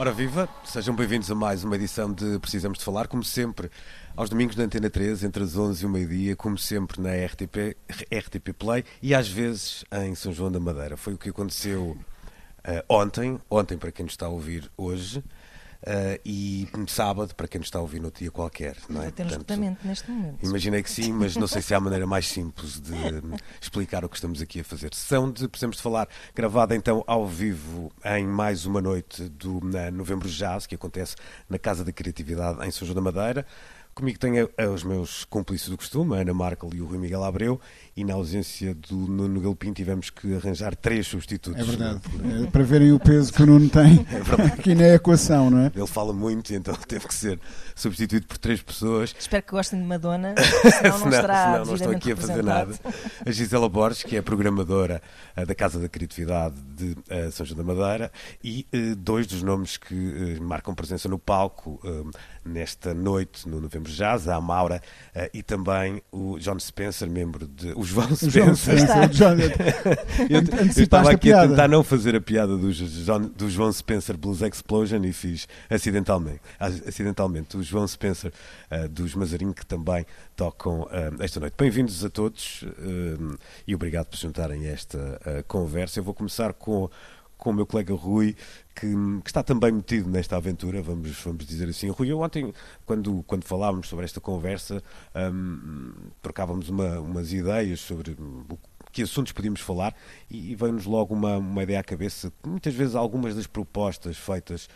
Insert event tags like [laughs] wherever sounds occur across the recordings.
Ora viva, sejam bem-vindos a mais uma edição de Precisamos de Falar, como sempre, aos domingos da Antena 3, entre as 11 e o meio-dia, como sempre na RTP, RTP Play e às vezes em São João da Madeira. Foi o que aconteceu uh, ontem, ontem para quem nos está a ouvir hoje, uh, e sábado para quem nos está a ouvir no dia qualquer. Não é? Esgotamento neste momento. Imaginei que sim, mas não sei se há a maneira mais simples de [laughs] explicar o que estamos aqui a fazer. Sessão de Precisamos de Falar, gravada então ao vivo em mais uma noite do na Novembro Jazz, que acontece na Casa da Criatividade em São João da Madeira. Comigo tenho os meus cúmplices do costume, a Ana Markel e o Rui Miguel Abreu, e na ausência do Nuno Galpim tivemos que arranjar três substitutos. É verdade. É, para verem o peso que o Nuno tem [laughs] É aqui na equação, não é? Ele fala muito, então [laughs] teve que ser substituído por três pessoas. Espero que gostem de Madonna, [laughs] senão não estará senão não estou aqui a fazer nada. A Gisela Borges, que é a programadora eh, da Casa da Criatividade de eh, São João da Madeira, e eh, dois dos nomes que marcam presença no palco nesta noite no Novembro Jazz, a Maura e também o John Spencer, membro de. João Spencer. [laughs] Eu, estava a aqui a piada. tentar não fazer a piada do, João, do João Spencer Blues Explosion e fiz acidentalmente. Acidentalmente. O João Spencer eh, dos Mazarim que também tocam eh, esta noite. Bem-vindos a todos eh, e obrigado por juntarem a esta conversa. Eu vou começar com, com o meu colega Rui, que, que está também metido nesta aventura, vamos, vamos dizer assim. Rui, eu ontem, quando, quando falávamos sobre esta conversa, hum, trocávamos uma- umas ideias sobre o que assuntos podíamos falar e, veio-nos logo uma, uma ideia à cabeça que muitas vezes algumas das propostas feitas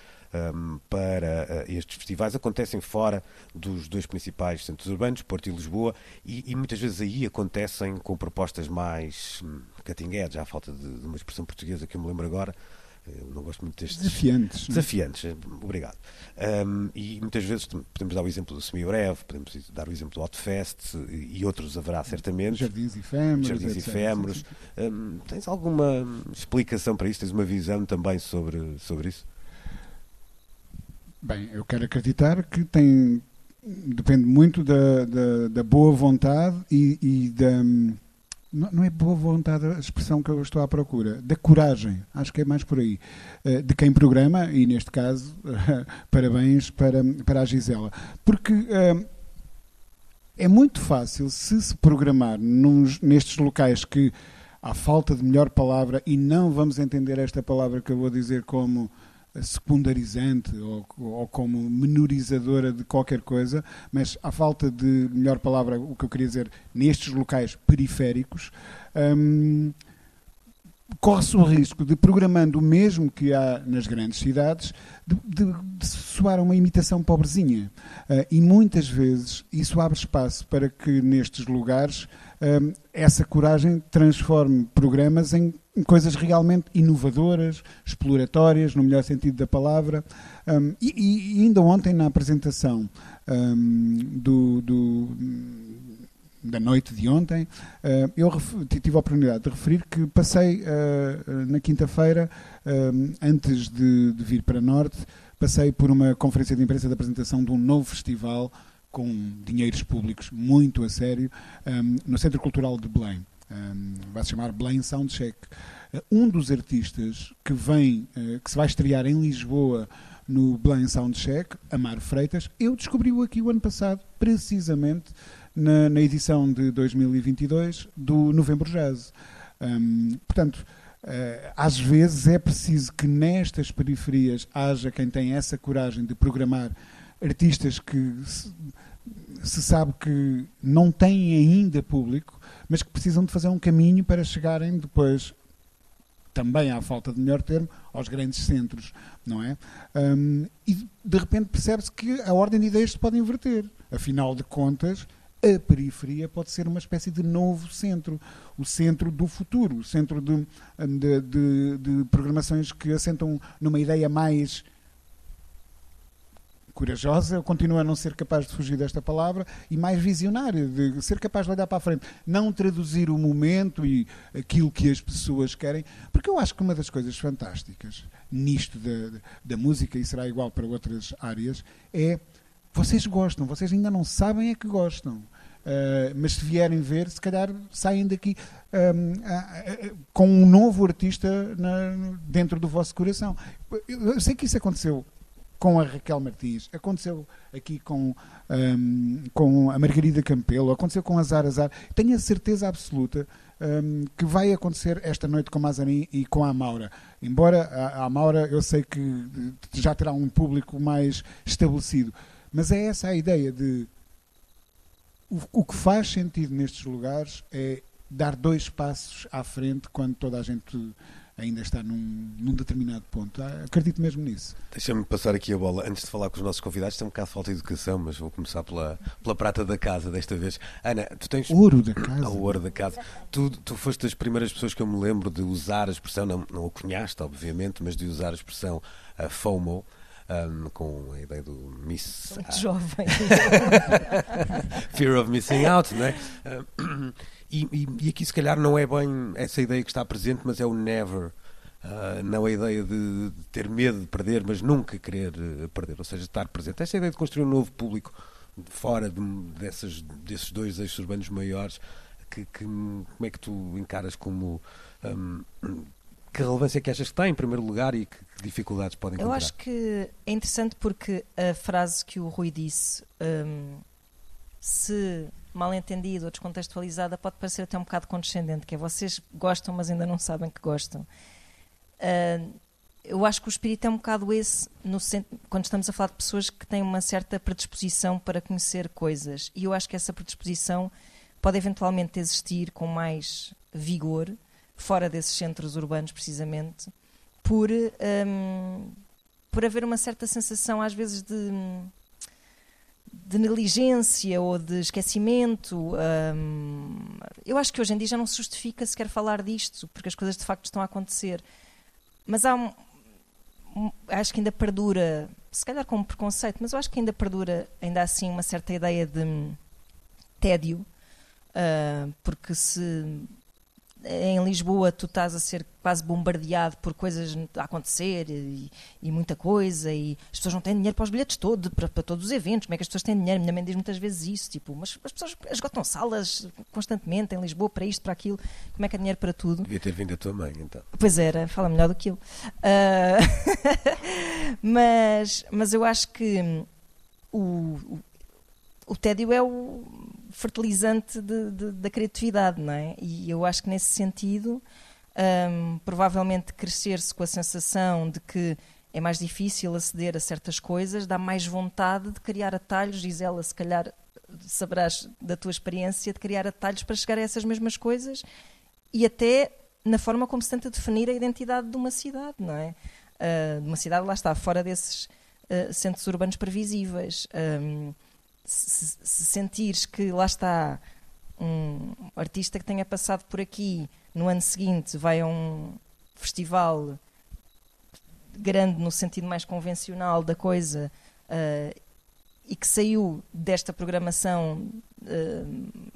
hum, para eh, estes festivais acontecem fora dos dois principais centros urbanos, Porto e Lisboa, e, e muitas vezes aí acontecem com propostas mais catinguedes, já há falta de, de uma expressão portuguesa que eu me lembro agora. Eu não gosto muito destes Desafiantes. é? desafiantes, eh, obrigado. Um, e muitas vezes podemos dar o exemplo do semi-breve, podemos dar o exemplo do Hotfest e, outros haverá certamente. Jardins efêmeros. Jardins etc. efêmeros. Um, tens alguma explicação para isso? Tens uma visão também sobre, sobre isso? Bem, eu quero acreditar que tem. Depende muito da, da, da boa vontade e, e da. Não é boa vontade a expressão que eu estou à procura, da coragem, acho que é mais por aí, eh, de quem programa, e neste caso, [laughs] parabéns para, para a Gisela. Porque eh, é muito fácil se se programar nos- nestes locais que, à falta de melhor palavra, e não vamos entender esta palavra que eu vou dizer como secundarizante ou, ou como menorizadora de qualquer coisa, mas à falta de melhor palavra, o que eu queria dizer, nestes locais periféricos, hum, corre-se o risco de, programando o mesmo que há nas grandes cidades, de, de, de soar uma imitação pobrezinha. Ah, e muitas vezes isso abre espaço para que nestes lugares hum, essa coragem transforme programas em, coisas realmente inovadoras, exploratórias, no melhor sentido da palavra. Hum, e, e- ainda ontem, na apresentação hum, do- do, da noite de ontem, eu tive a oportunidade de referir que passei eh, na quinta-feira, antes de vir para Norte, passei por uma conferência de imprensa de apresentação de um novo festival com dinheiros públicos muito a sério, eh, no Centro Cultural de Belém. Eh, vai se chamar Belém Soundcheck. Eh, Um dos artistas que vem, eh, que se vai estrear em Lisboa no Belém Soundcheck, Amaro Freitas, eu descobri-o aqui o ano passado, precisamente na, na edição de 2022 do Novembro Jazz. Hum, portanto, eh, às vezes é preciso que nestas periferias haja quem tenha essa coragem de programar artistas que se, se sabe que não têm ainda público, mas que precisam de fazer um caminho para chegarem depois também à falta de melhor termo, aos grandes centros, não é? Hum, e de repente percebe-se que a ordem de ideias se pode inverter. Afinal de contas, a periferia pode ser uma espécie de novo centro, o centro do futuro, o centro de, de, de, de programações que assentam numa ideia mais corajosa, eu continuo a não ser capaz de fugir desta palavra, e mais visionária, de ser capaz de olhar para a frente, não traduzir o momento e aquilo que as pessoas querem, porque eu acho que uma das coisas fantásticas nisto da, da música, e será igual para outras áreas, é vocês gostam, vocês ainda não sabem é que gostam. Uh, mas se vierem ver, se calhar saem daqui um, uh, uh, com um novo artista na, dentro do vosso coração. Eu, eu sei que isso aconteceu com a Raquel Martins, aconteceu aqui com, um, com a Margarida Campelo, aconteceu com a Zara Azar. Tenho a certeza absoluta um, que vai acontecer esta noite com a Mazarin e com a Amaura. Embora a, a Amaura eu sei que já terá um público mais estabelecido, mas é essa a ideia de o, o que faz sentido nestes lugares é dar dois passos à frente quando toda a gente ainda está num, num determinado ponto. Ah, acredito mesmo nisso. Deixa-me passar aqui a bola. Antes de falar com os nossos convidados, tem um bocado de falta de educação, mas vou começar pela, pela prata da casa desta vez. Ana, tu tens. Ouro da casa. O ouro da casa. Tu, tu foste das primeiras pessoas que eu me lembro de usar a expressão, não, não a cunhaste, obviamente, mas de usar a expressão uh, FOMO. Um, com a ideia do miss. Muito jovem. [laughs] Fear of missing out, não é? Uh, e, e, e, aqui, se calhar, não é bem essa ideia que está presente, mas é o never. Uh, não a ideia de, de, ter medo de perder, mas nunca querer uh, perder, ou seja, estar presente. Esta ideia de construir um novo público fora de, dessas, desses dois eixos urbanos maiores, que, que, como é que tu encaras como. Um, que relevância é que achas que tem, em primeiro lugar, e que, que dificuldades podem encontrar? Eu acho que é interessante porque a frase que o Rui disse, um, se mal entendido ou descontextualizada, pode parecer até um bocado condescendente, que é vocês gostam, mas ainda não sabem que gostam. Uh, eu acho que o espírito é um bocado esse, no, quando estamos a falar de pessoas que têm uma certa predisposição para conhecer coisas. E eu acho que essa predisposição pode eventualmente existir com mais vigor, fora desses centros urbanos, precisamente, por, um, por haver uma certa sensação, às vezes, de de negligência ou de esquecimento. Hum, eu acho que hoje em dia já não se justifica sequer falar disto, porque as coisas de facto estão a acontecer. Mas há um, um, acho que ainda perdura, se calhar com um preconceito, mas eu acho que ainda perdura, ainda assim, uma certa ideia de tédio, uh, porque se em Lisboa tu estás a ser quase bombardeado por coisas a acontecer e, e, muita coisa e as pessoas não têm dinheiro para os bilhetes todos, para, para, todos os eventos, como é que as pessoas têm dinheiro? Minha mãe diz muitas vezes isso, tipo, mas as pessoas esgotam salas constantemente em Lisboa para isto, para aquilo, como é que há dinheiro para tudo? Devia ter vindo a tua mãe, então. Pois era, fala melhor do que eu. Uh, [laughs] mas, mas eu acho que o, o, o tédio é o fertilizante de, de, da criatividade, não é? E eu acho que nesse sentido, um, provavelmente crescer-se com a sensação de que é mais difícil aceder a certas coisas, dá mais vontade de criar atalhos, diz ela, se calhar saberás da tua experiência de criar atalhos para chegar a essas mesmas coisas e até na forma como se tenta definir a identidade de uma cidade, não é? Uh, de uma cidade, lá está, fora desses uh, centros urbanos previsíveis. Um, se, se sentires que lá está um artista que tenha passado por aqui no ano seguinte vai a um festival grande no sentido mais convencional da coisa uh, e que saiu desta programação uh,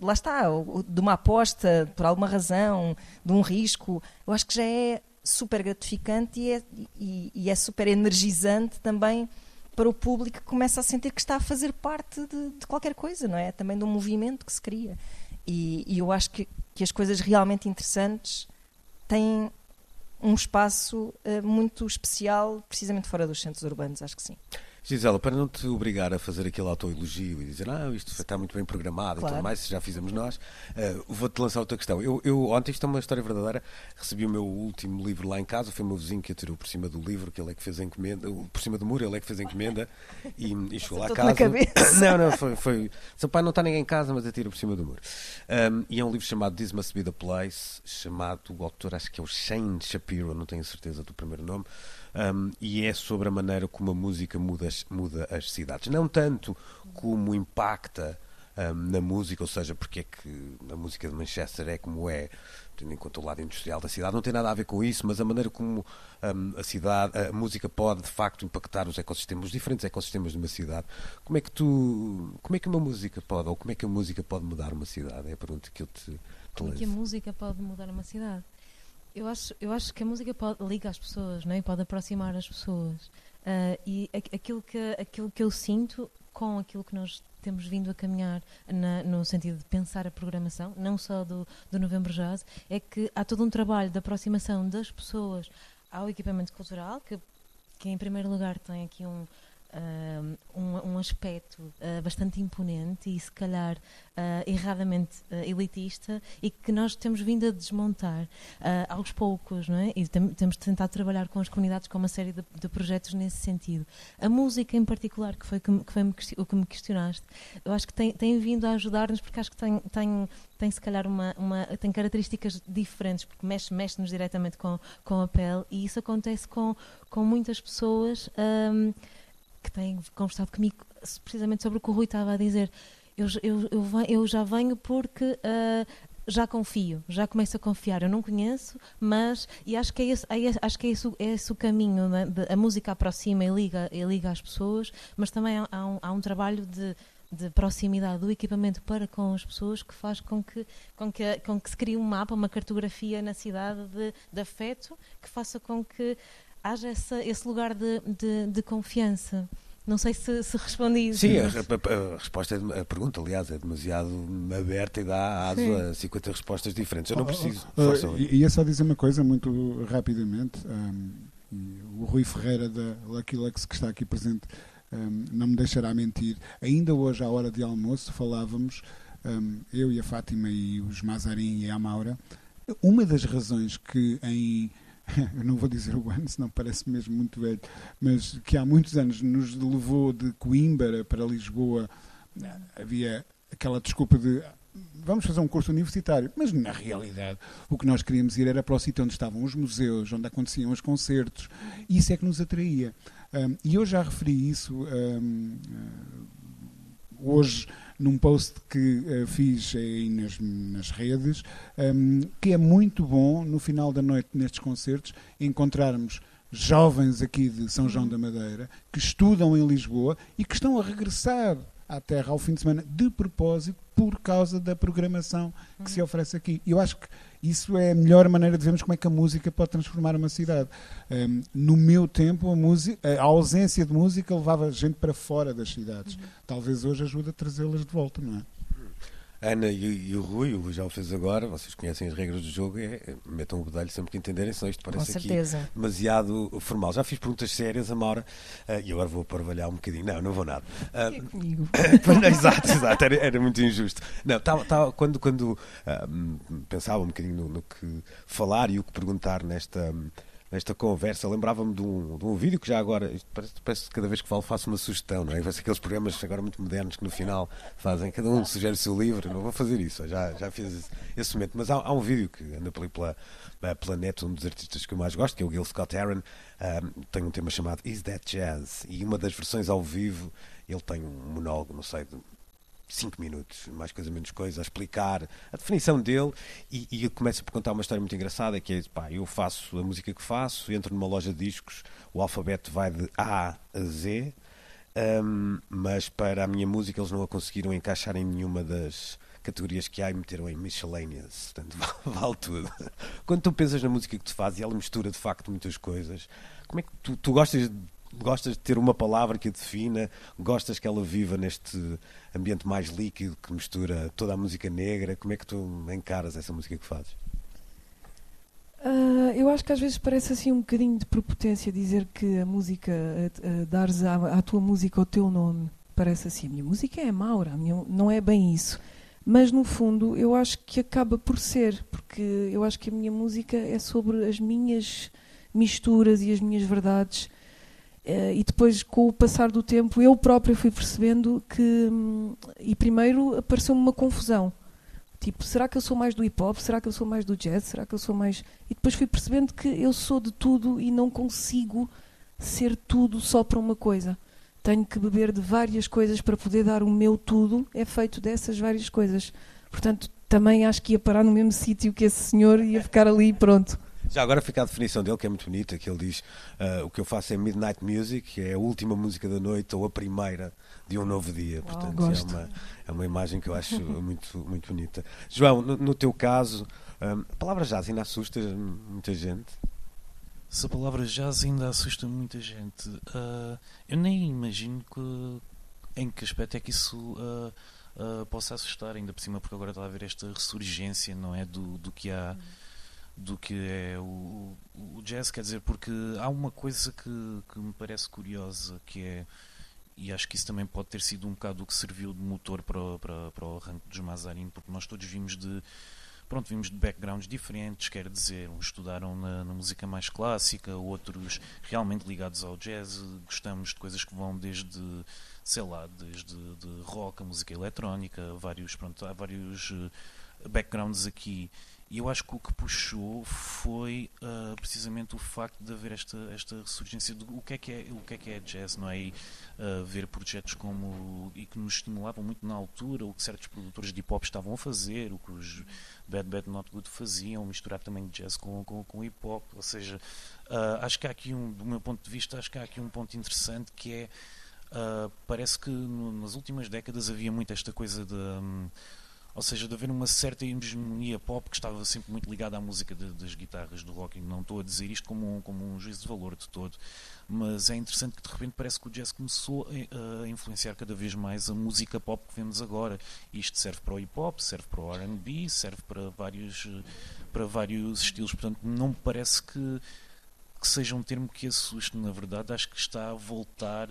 lá está, de uma aposta por alguma razão, de um risco, eu acho que já é super gratificante e é, e, e é super energizante também para o público que começa a sentir que está a fazer parte de, de qualquer coisa, não é? Também de um movimento que se cria. E, e eu acho que, que, as coisas realmente interessantes têm um espaço uh, muito especial, precisamente fora dos centros urbanos, acho que sim. Gisela, para não te obrigar a fazer aquele autoelogio e dizer, ah, isto está muito bem programado claro. e tudo mais, já fizemos nós, uh, vou-te lançar outra questão. Eu, eu, ontem, isto é uma história verdadeira, recebi o meu último livro lá em casa, foi o meu vizinho que atirou por cima do livro, que ele é que fez a encomenda, por cima do muro, ele é que fez a encomenda [laughs] e, e chegou lá a casa. [coughs] não, não, foi, foi. Seu pai não está ninguém em casa, mas atira por cima do muro. Um, e é um livro chamado This Must Be the Place, chamado, o autor acho que é o Shane Shapiro, não tenho certeza do primeiro nome. Um, e é sobre a maneira como a música muda as, muda as cidades. Não tanto como impacta um, na música, ou seja, porque é que a música de Manchester é como é, tendo em conta o lado industrial da cidade, não tem nada a ver com isso, mas a maneira como um, a cidade, a música pode de facto impactar os ecossistemas, os diferentes ecossistemas de uma cidade. Como é que tu, como é que uma música pode, ou como é que a música pode mudar uma cidade? É a pergunta que eu te, te Como é que a música pode mudar uma cidade? Eu acho, eu acho que a música pode ligar as pessoas, não é? pode aproximar as pessoas. Uh, e aquilo que, aquilo que eu sinto com aquilo que nós temos vindo a caminhar na, no sentido de pensar a programação, não só do, do Novembro Jazz, é que há todo um trabalho de aproximação das pessoas ao equipamento cultural, que, que em primeiro lugar tem aqui um, um, um, aspecto uh, bastante imponente e se calhar uh, erradamente uh, elitista e que nós temos vindo a desmontar aos poucos, não é? E temos tentado trabalhar com as comunidades com uma série de, de projetos nesse sentido. A música em particular, que foi, que, que foi o que me questionaste, eu acho que tem, tem vindo a ajudar-nos porque acho que tem, tem, tem se calhar uma, uma, tem características diferentes, porque mexe, mexe-nos diretamente com, com a pele e isso acontece com, com muitas pessoas. Um, que têm conversado comigo precisamente sobre o que o Rui estava a dizer. Eu, eu, eu, eu já venho porque uh, já confio, já começo a confiar. Eu não conheço, mas e acho que é esse, é, acho que é esse, é esse o caminho. Né? A música aproxima e liga, e liga as pessoas, mas também há, há, um, há um, trabalho de, de, proximidade do equipamento para com as pessoas que faz com que, com que, com que se crie um mapa, uma cartografia na cidade de, de afeto que faça com que haja essa, esse lugar de, de, de confiança. Não sei se, se respondi isso. Sim, mas... a, a, a, resposta, é, a pergunta, aliás, é demasiado aberta e dá aso Sim. a 50 respostas diferentes. Eu não oh, oh, preciso. Oh, oh, ia só dizer uma coisa muito rapidamente. Um, o Rui Ferreira da Lucky Lux, que está aqui presente, um, não me deixará mentir. Ainda hoje, à hora de almoço, falávamos, um, eu e a Fátima e os Mazarin e a Maura, uma das razões que em [laughs] eu não vou dizer o ano, senão parece mesmo muito velho, mas que há muitos anos nos levou de Coimbra para Lisboa, havia aquela desculpa de vamos fazer um curso universitário, mas na realidade o que nós queríamos ir era para o sítio onde estavam os museus, onde aconteciam os concertos, isso é que nos atraía. Um, e eu já referi isso um, hoje num post que uh, fiz aí nas, nas redes, um, ehm, que é muito bom no final da noite nestes concertos encontrarmos jovens aqui de São João da Madeira que estudam em Lisboa e que estão a regressar à Terra ao fim de semana de propósito por causa da programação que se oferece aqui. Eu acho que isso é a melhor maneira de vermos como é que a música pode transformar uma cidade. Um, no meu tempo, a, música, a ausência de música levava gente para fora das cidades. Uhum. Talvez hoje ajude a trazê-las de volta, não é? Ana e, e, o Rui, o Rui já o fez agora, vocês conhecem as regras do jogo, é, é metam o bedelho sempre que entenderem, senão isto parece aqui demasiado formal. Já fiz perguntas sérias a Maura uh, e agora vou parvalhar um bocadinho. Não, não vou nada. Uh, é comigo. [laughs] exato, exato, era, era, muito injusto. Não, tava, tava, quando, quando uh, pensava um bocadinho no, no, que falar e o que perguntar nesta. Um, nesta conversa, lembrava-me de um, de um vídeo que já agora, parece, parece que cada vez que falo faço uma sugestão, não é? Vai aqueles programas agora muito modernos que no final fazem, cada um sugere o seu livro, não vou fazer isso, já, já fiz esse momento, mas há, há um vídeo que anda pela, pela, pela net, um dos artistas que eu mais gosto, que é o Gil Scott Aaron, um, tem um tema chamado Is That Jazz? E uma das versões ao vivo, ele tem um monólogo, não sei, de 5 minutos, mais coisa menos coisa, a explicar a definição dele e, e começa por contar uma história muito engraçada que é, pá, eu faço a música que faço, entro numa loja de discos, o alfabeto vai de A a Z, um, mas para a minha música eles não a conseguiram encaixar em nenhuma das categorias que há e meteram em miscellaneous, portanto [laughs] vale tudo. Quando tu pensas na música que tu fazes e ela mistura de facto muitas coisas, como é que tu, tu gostas gostas de ter uma palavra que a defina, gostas que ela viva neste ambiente mais líquido que mistura toda a música negra. Como é que tu encaras essa música que fazes? Uh, eu acho que às vezes parece assim um bocadinho de prepotência dizer que a música, uh, uh, dares à, à, tua música o teu nome. Parece assim, a minha música é Maura, minha, não é bem isso. Mas no fundo eu acho que acaba por ser, porque eu acho que a minha música é sobre as minhas misturas e as minhas verdades Uh, e depois, com o passar do tempo, eu própria fui percebendo que. Hum, e primeiro apareceu-me uma confusão. Tipo, será que eu sou mais do hip hop? Será que eu sou mais do jazz? Será que eu sou mais. E depois fui percebendo que eu sou de tudo e não consigo ser tudo só para uma coisa. tenho que beber de várias coisas para poder dar o meu tudo, é feito dessas várias coisas. Portanto, também acho que ia parar no mesmo sítio que esse senhor e ia ficar ali pronto. Já agora fica a definição dele, que é muito bonita, que ele diz uh, o que eu faço é Midnight Music, que é a última música da noite ou a primeira de um novo dia. Portanto, é, uma, é uma imagem que eu acho muito, muito bonita. João, no, no teu caso, um, a palavra jazz ainda assusta muita gente? Se a palavra jazz ainda assusta muita gente, uh, eu nem imagino que, em que aspecto é que isso uh, uh, possa assustar, ainda por cima, porque agora está a haver esta ressurgência, não é? Do, do que há. Do que é o, o jazz, quer dizer, porque há uma coisa que, que me parece curiosa que é e acho que isso também pode ter sido um bocado o que serviu de motor para, o, para, para o arranque dos Mazarin, porque nós todos vimos de pronto, vimos de backgrounds diferentes, quer dizer, uns estudaram na, na, música mais clássica, outros realmente ligados ao jazz, gostamos de coisas que vão desde, sei lá, desde de rock, a música eletrónica, vários, pronto, há vários eh, backgrounds aqui. E eu acho que o que puxou foi uh, precisamente o facto de haver esta, esta ressurgência do o que é que é, o que é, que é jazz, não é? E, uh, ver projetos como. e que nos estimulavam muito na altura, o que certos produtores de hip hop estavam a fazer, o que os Bad Bad Not Good faziam, misturar também jazz com, com, com hip hop. Ou seja, uh, acho que há aqui um, do meu ponto de vista, acho que há aqui um ponto interessante que é. parece que no, nas últimas décadas havia muito esta coisa de. Um, ou seja, de haver uma certa hegemonia pop que estava sempre muito ligada à música de, das guitarras do rock. Não estou a dizer isto como um, como um juízo de valor de todo, mas é interessante que de repente parece que o jazz começou a, a influenciar cada vez mais a música pop que vemos agora. Isto serve para o hip hop, serve para o RB, serve para vários, para vários estilos. Portanto, não me parece que, que seja um termo que assuste. Na verdade, acho que está a voltar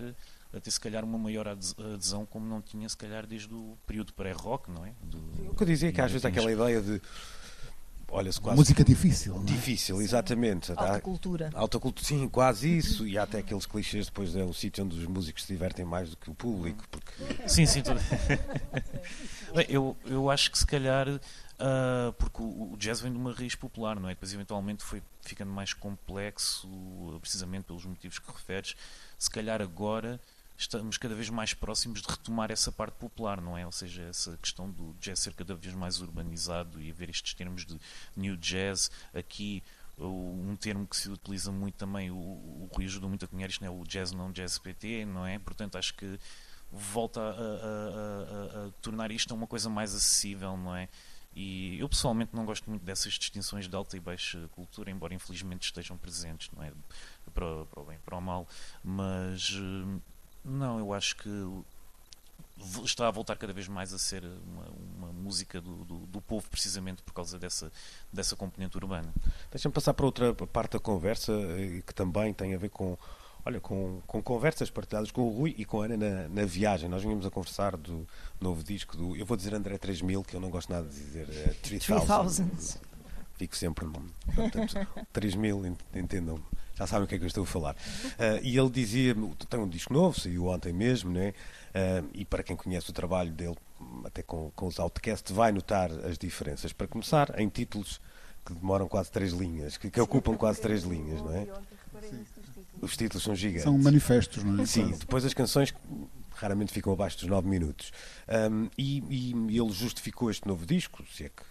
a ter se calhar uma maior adesão como não tinha se calhar desde o período pré-rock, não é? Do, o que eu dizia é que às vezes aquela ideia de olha-se quase música difícil, é? difícil, exatamente. Alta cultura. Alta cultura, sim, quase isso. E há até aqueles clichês depois é um sítio onde os músicos se divertem mais do que o público, porque sim, sim. [laughs] Bem, eu eu acho que se calhar Uh, porque o, o, jazz vem de uma raiz popular, não é? Depois, eventualmente, foi ficando mais complexo, precisamente pelos motivos que referes. Se calhar agora estamos cada vez mais próximos de retomar essa parte popular, não é? Ou seja, essa questão do jazz ser cada vez mais urbanizado e haver estes termos de new jazz. Aqui, um termo que se utiliza muito também, o, o Rui ajudou muito a cunhar isto, não é? o jazz não jazz PT, não é? Portanto, acho que volta a, a, a, a tornar isto uma coisa mais acessível, não é? E eu pessoalmente não gosto muito dessas distinções de alta e baixa cultura, embora infelizmente estejam presentes, não é? Para, para o bem, para o mal, mas eh, não, eu acho que está a voltar cada vez mais a ser uma, uma música do, do, do, povo, precisamente por causa dessa, dessa componente urbana. Deixa-me passar para outra parte da conversa eh, que também tem a ver com, olha, com, com conversas partilhadas com o Rui e com a Ana na, na viagem. Nós vínhamos a conversar do novo disco do. Eu vou dizer André 3000, que eu não gosto nada de dizer. É 3000. Fico sempre. Portanto, 3000, entendam-me já sabem o que é que eu estou a falar. Uh, e ele dizia: tem um disco novo, saiu ontem mesmo, né? Uh, e para quem conhece o trabalho dele, até com, com os Outcast, vai notar as diferenças. Para começar, em títulos que demoram quase três linhas, que, que ocupam quase três linhas, não é? Os títulos são gigantes. São manifestos, não é? Sim, depois as canções raramente ficam abaixo dos nove minutos. Um, e, e, ele justificou este novo disco, se é que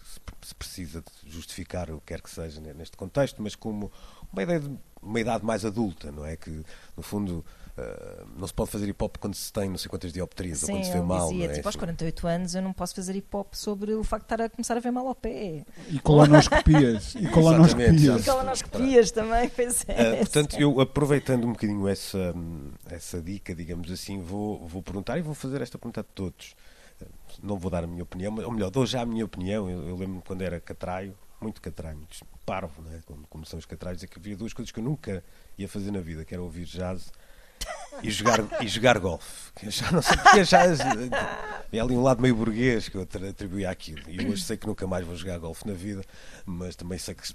se precisa de justificar o que quer que seja neste contexto, mas como uma ideia de uma idade mais adulta, não é? Que, no fundo, uh, não se pode fazer hip hop quando se tem não sei quantas dioptrias Sim, ou quando se vê mal. Dizia, não é? tipo, aos 48 anos eu não posso fazer hip hop sobre o facto de estar a começar a ver mal ao pé. E colonoscopias. e [laughs] colonoscopias. E colonoscopias também, pois é. Uh, portanto, eu aproveitando um bocadinho essa, essa dica, digamos assim, vou, vou perguntar e vou fazer esta pergunta a todos. Não vou dar a minha opinião, ou melhor, dou já a minha opinião. Eu, eu lembro-me quando era catraio, muito muito parvo, né? como, como são os catraios, é que havia duas coisas que eu nunca ia fazer na vida, que era ouvir jazz e jogar, e jogar golfe. Já não sei porque jazz. É ali um lado meio burguês que eu atribuía àquilo. E hoje sei que nunca mais vou jogar golfe na vida, mas também sei que,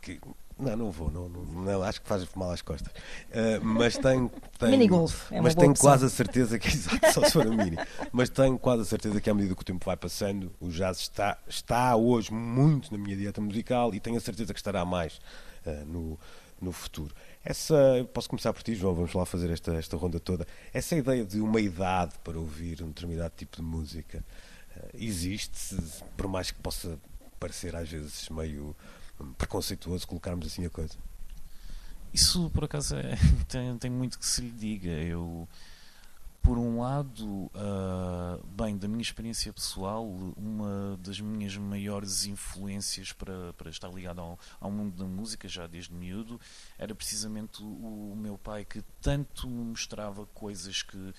que não, não vou, não, não, não, acho que faz mal às costas. Uh, mas tenho. [laughs] tenho mini golf, é Mas tenho quase a certeza que, [laughs] exato, só se for a mini. Mas tenho quase a certeza que à medida que o tempo vai passando, o jazz está, está hoje muito na minha dieta musical e tenho a certeza que estará mais uh, no, no futuro. Essa, posso começar por ti, João, vamos lá fazer esta, esta ronda toda. Essa ideia de uma idade para ouvir um determinado tipo de música eh, existe, por mais que possa parecer às vezes meio preconceituoso colocarmos assim a coisa? Isso, por acaso, é, [laughs] tem, tem muito que se lhe diga. Eu por um lado, uh, bem, da minha experiência pessoal, uma das minhas maiores influências para, para estar ligado ao, ao mundo da música, já desde miúdo, era precisamente o, o meu pai que tanto me mostrava coisas que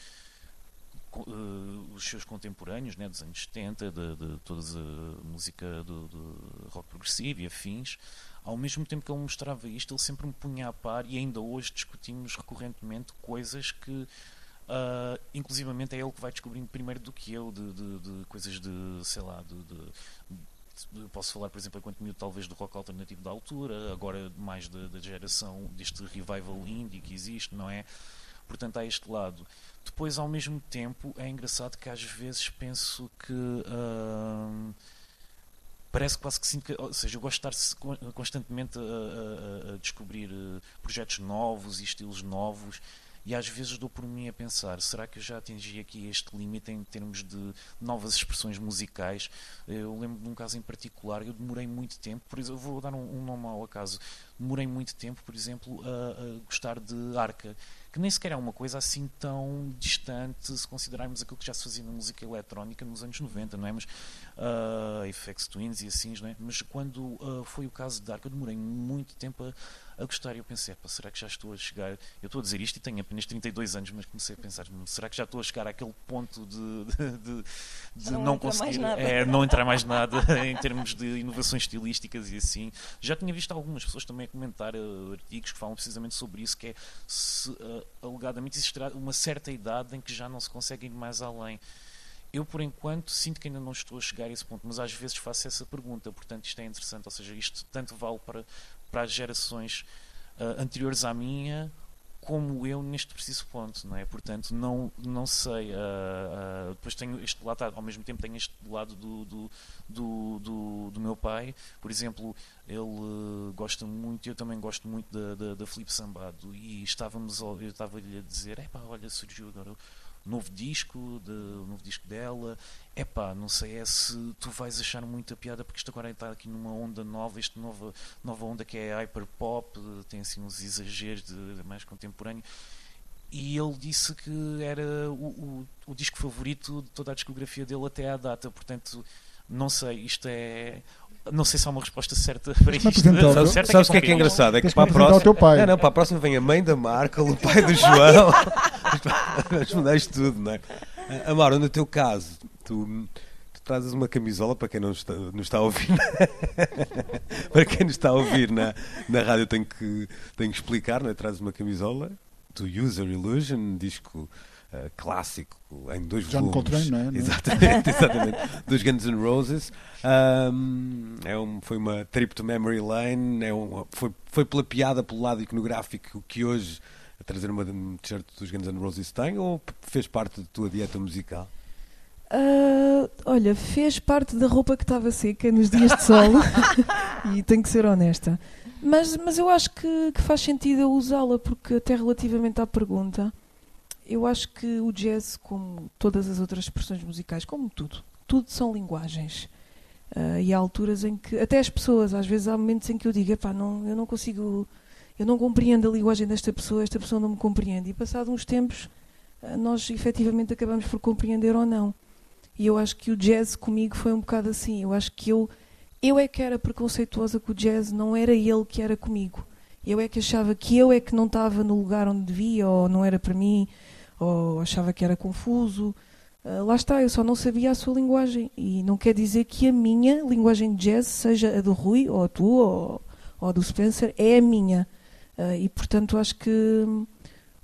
uh, os seus contemporâneos, né, dos anos 70, de, de toda a música do, do rock progressivo e afins, ao mesmo tempo que ele mostrava isto, ele sempre me punha a par e ainda hoje discutimos recorrentemente coisas que Uh, inclusivamente é ele que vai descobrindo primeiro do que eu de, de, de coisas de, sei lá, de, de, posso falar, por exemplo, enquanto miúdo, talvez do rock alternativo da altura, agora mais da, da geração deste revival indie que existe, não é? Portanto, há este lado. Depois, ao mesmo tempo, é engraçado que às vezes penso que. Uh, parece quase que sinto que, ou seja, eu gosto de estar constantemente a, a, a descobrir eh, projetos novos e estilos novos e às vezes dou por mim a pensar: será que eu já atingi aqui este limite em termos de novas expressões musicais? Eu lembro de um caso em particular, eu demorei muito tempo, por exemplo, vou dar um, um nome ao acaso, demorei muito tempo, por exemplo, a, a gostar de Arca que nem sequer é uma coisa assim tão distante se considerarmos aquilo que já se fazia na música eletrónica nos anos 90, não é? Mas uh, Effects Twins e assim, não é? Mas quando uh, foi o caso de Dark, eu demorei muito tempo a, a gostar e eu pensei, será que já estou a chegar? Eu estou a dizer isto e tenho apenas 32 anos, mas comecei a pensar, será que já estou a chegar àquele ponto de, de, de, de não, não conseguir, é, não entrar mais nada [laughs] em termos de inovações estilísticas e assim. Já tinha visto algumas pessoas também a comentar uh, artigos que falam precisamente sobre isso, que é se, uh, alegadamente existirá uma certa idade em que já não se consegue ir mais além. Eu, por enquanto, sinto que ainda não estou a chegar a esse ponto, mas às vezes faço essa pergunta, portanto, isto é interessante. Ou seja, isto tanto vale para, para as gerações uh, anteriores à minha, como eu neste preciso ponto, não é? Portanto, não, não sei. Uh, uh, depois tenho este lado, ao mesmo tempo tenho este lado do, do, do, do, do meu pai. Por exemplo, ele gosta muito, eu também gosto muito da, da, da Felipe Sambado. E estávamos, eu estava-lhe a dizer: é pá, olha, surgiu agora novo disco, de, novo disco dela. É pá, não sei é se tu vais achar muita piada porque isto agora está aqui numa onda nova, esta nova, nova onda que é hyper pop, tem assim uns exageros de, de mais contemporâneo. E ele disse que era o, o, o disco favorito de toda a discografia dele até à data, portanto, não sei, isto é não sei se há uma resposta certa para isto. Sabes, certo sabes o que é que é engraçado? É que para a próxima. Não, não, para a próxima vem a mãe da Marca, o pai do [laughs] João. [laughs] Respondes tudo, não é? Amaro, no teu caso, tu, tu trazes uma camisola para quem não está, não está a ouvir. [laughs] para quem não está a ouvir na, na rádio, tenho que, tenho que explicar, não é? Trazes uma camisola do User Illusion, disco uh, clássico em dois John volumes. Coltrane, não é? [laughs] Exatamente, exatamente. dos Guns N' Roses. Um, é um, foi uma trip to memory lane. É um, foi, foi pela piada, pelo lado iconográfico que hoje a trazer uma t-shirt dos Guns N' Roses tem ou fez parte da tua dieta musical? Uh, olha, fez parte da roupa que estava seca nos dias de sol [laughs] e tenho que ser honesta. Mas, mas eu acho que, que faz sentido eu usá-la, porque até relativamente à pergunta, eu acho que o jazz, como todas as outras expressões musicais, como tudo, tudo são linguagens. Uh, e há alturas em que, até as pessoas, às vezes há momentos em que eu digo, epá, não, eu não consigo, eu não compreendo a linguagem desta pessoa, esta pessoa não me compreende. E passado uns tempos, uh, nós efetivamente acabamos por compreender ou não. E eu acho que o jazz comigo foi um bocado assim. Eu acho que eu, eu é que era preconceituosa com o jazz, não era ele que era comigo. Eu é que achava que eu é que não estava no lugar onde devia, ou não era para mim, ou achava que era confuso. Uh, lá está, eu só não sabia a sua linguagem. E não quer dizer que a minha linguagem de jazz seja a do Rui, ou a tua, ou, ou a do Spencer, é a minha. Uh, e portanto acho que hum,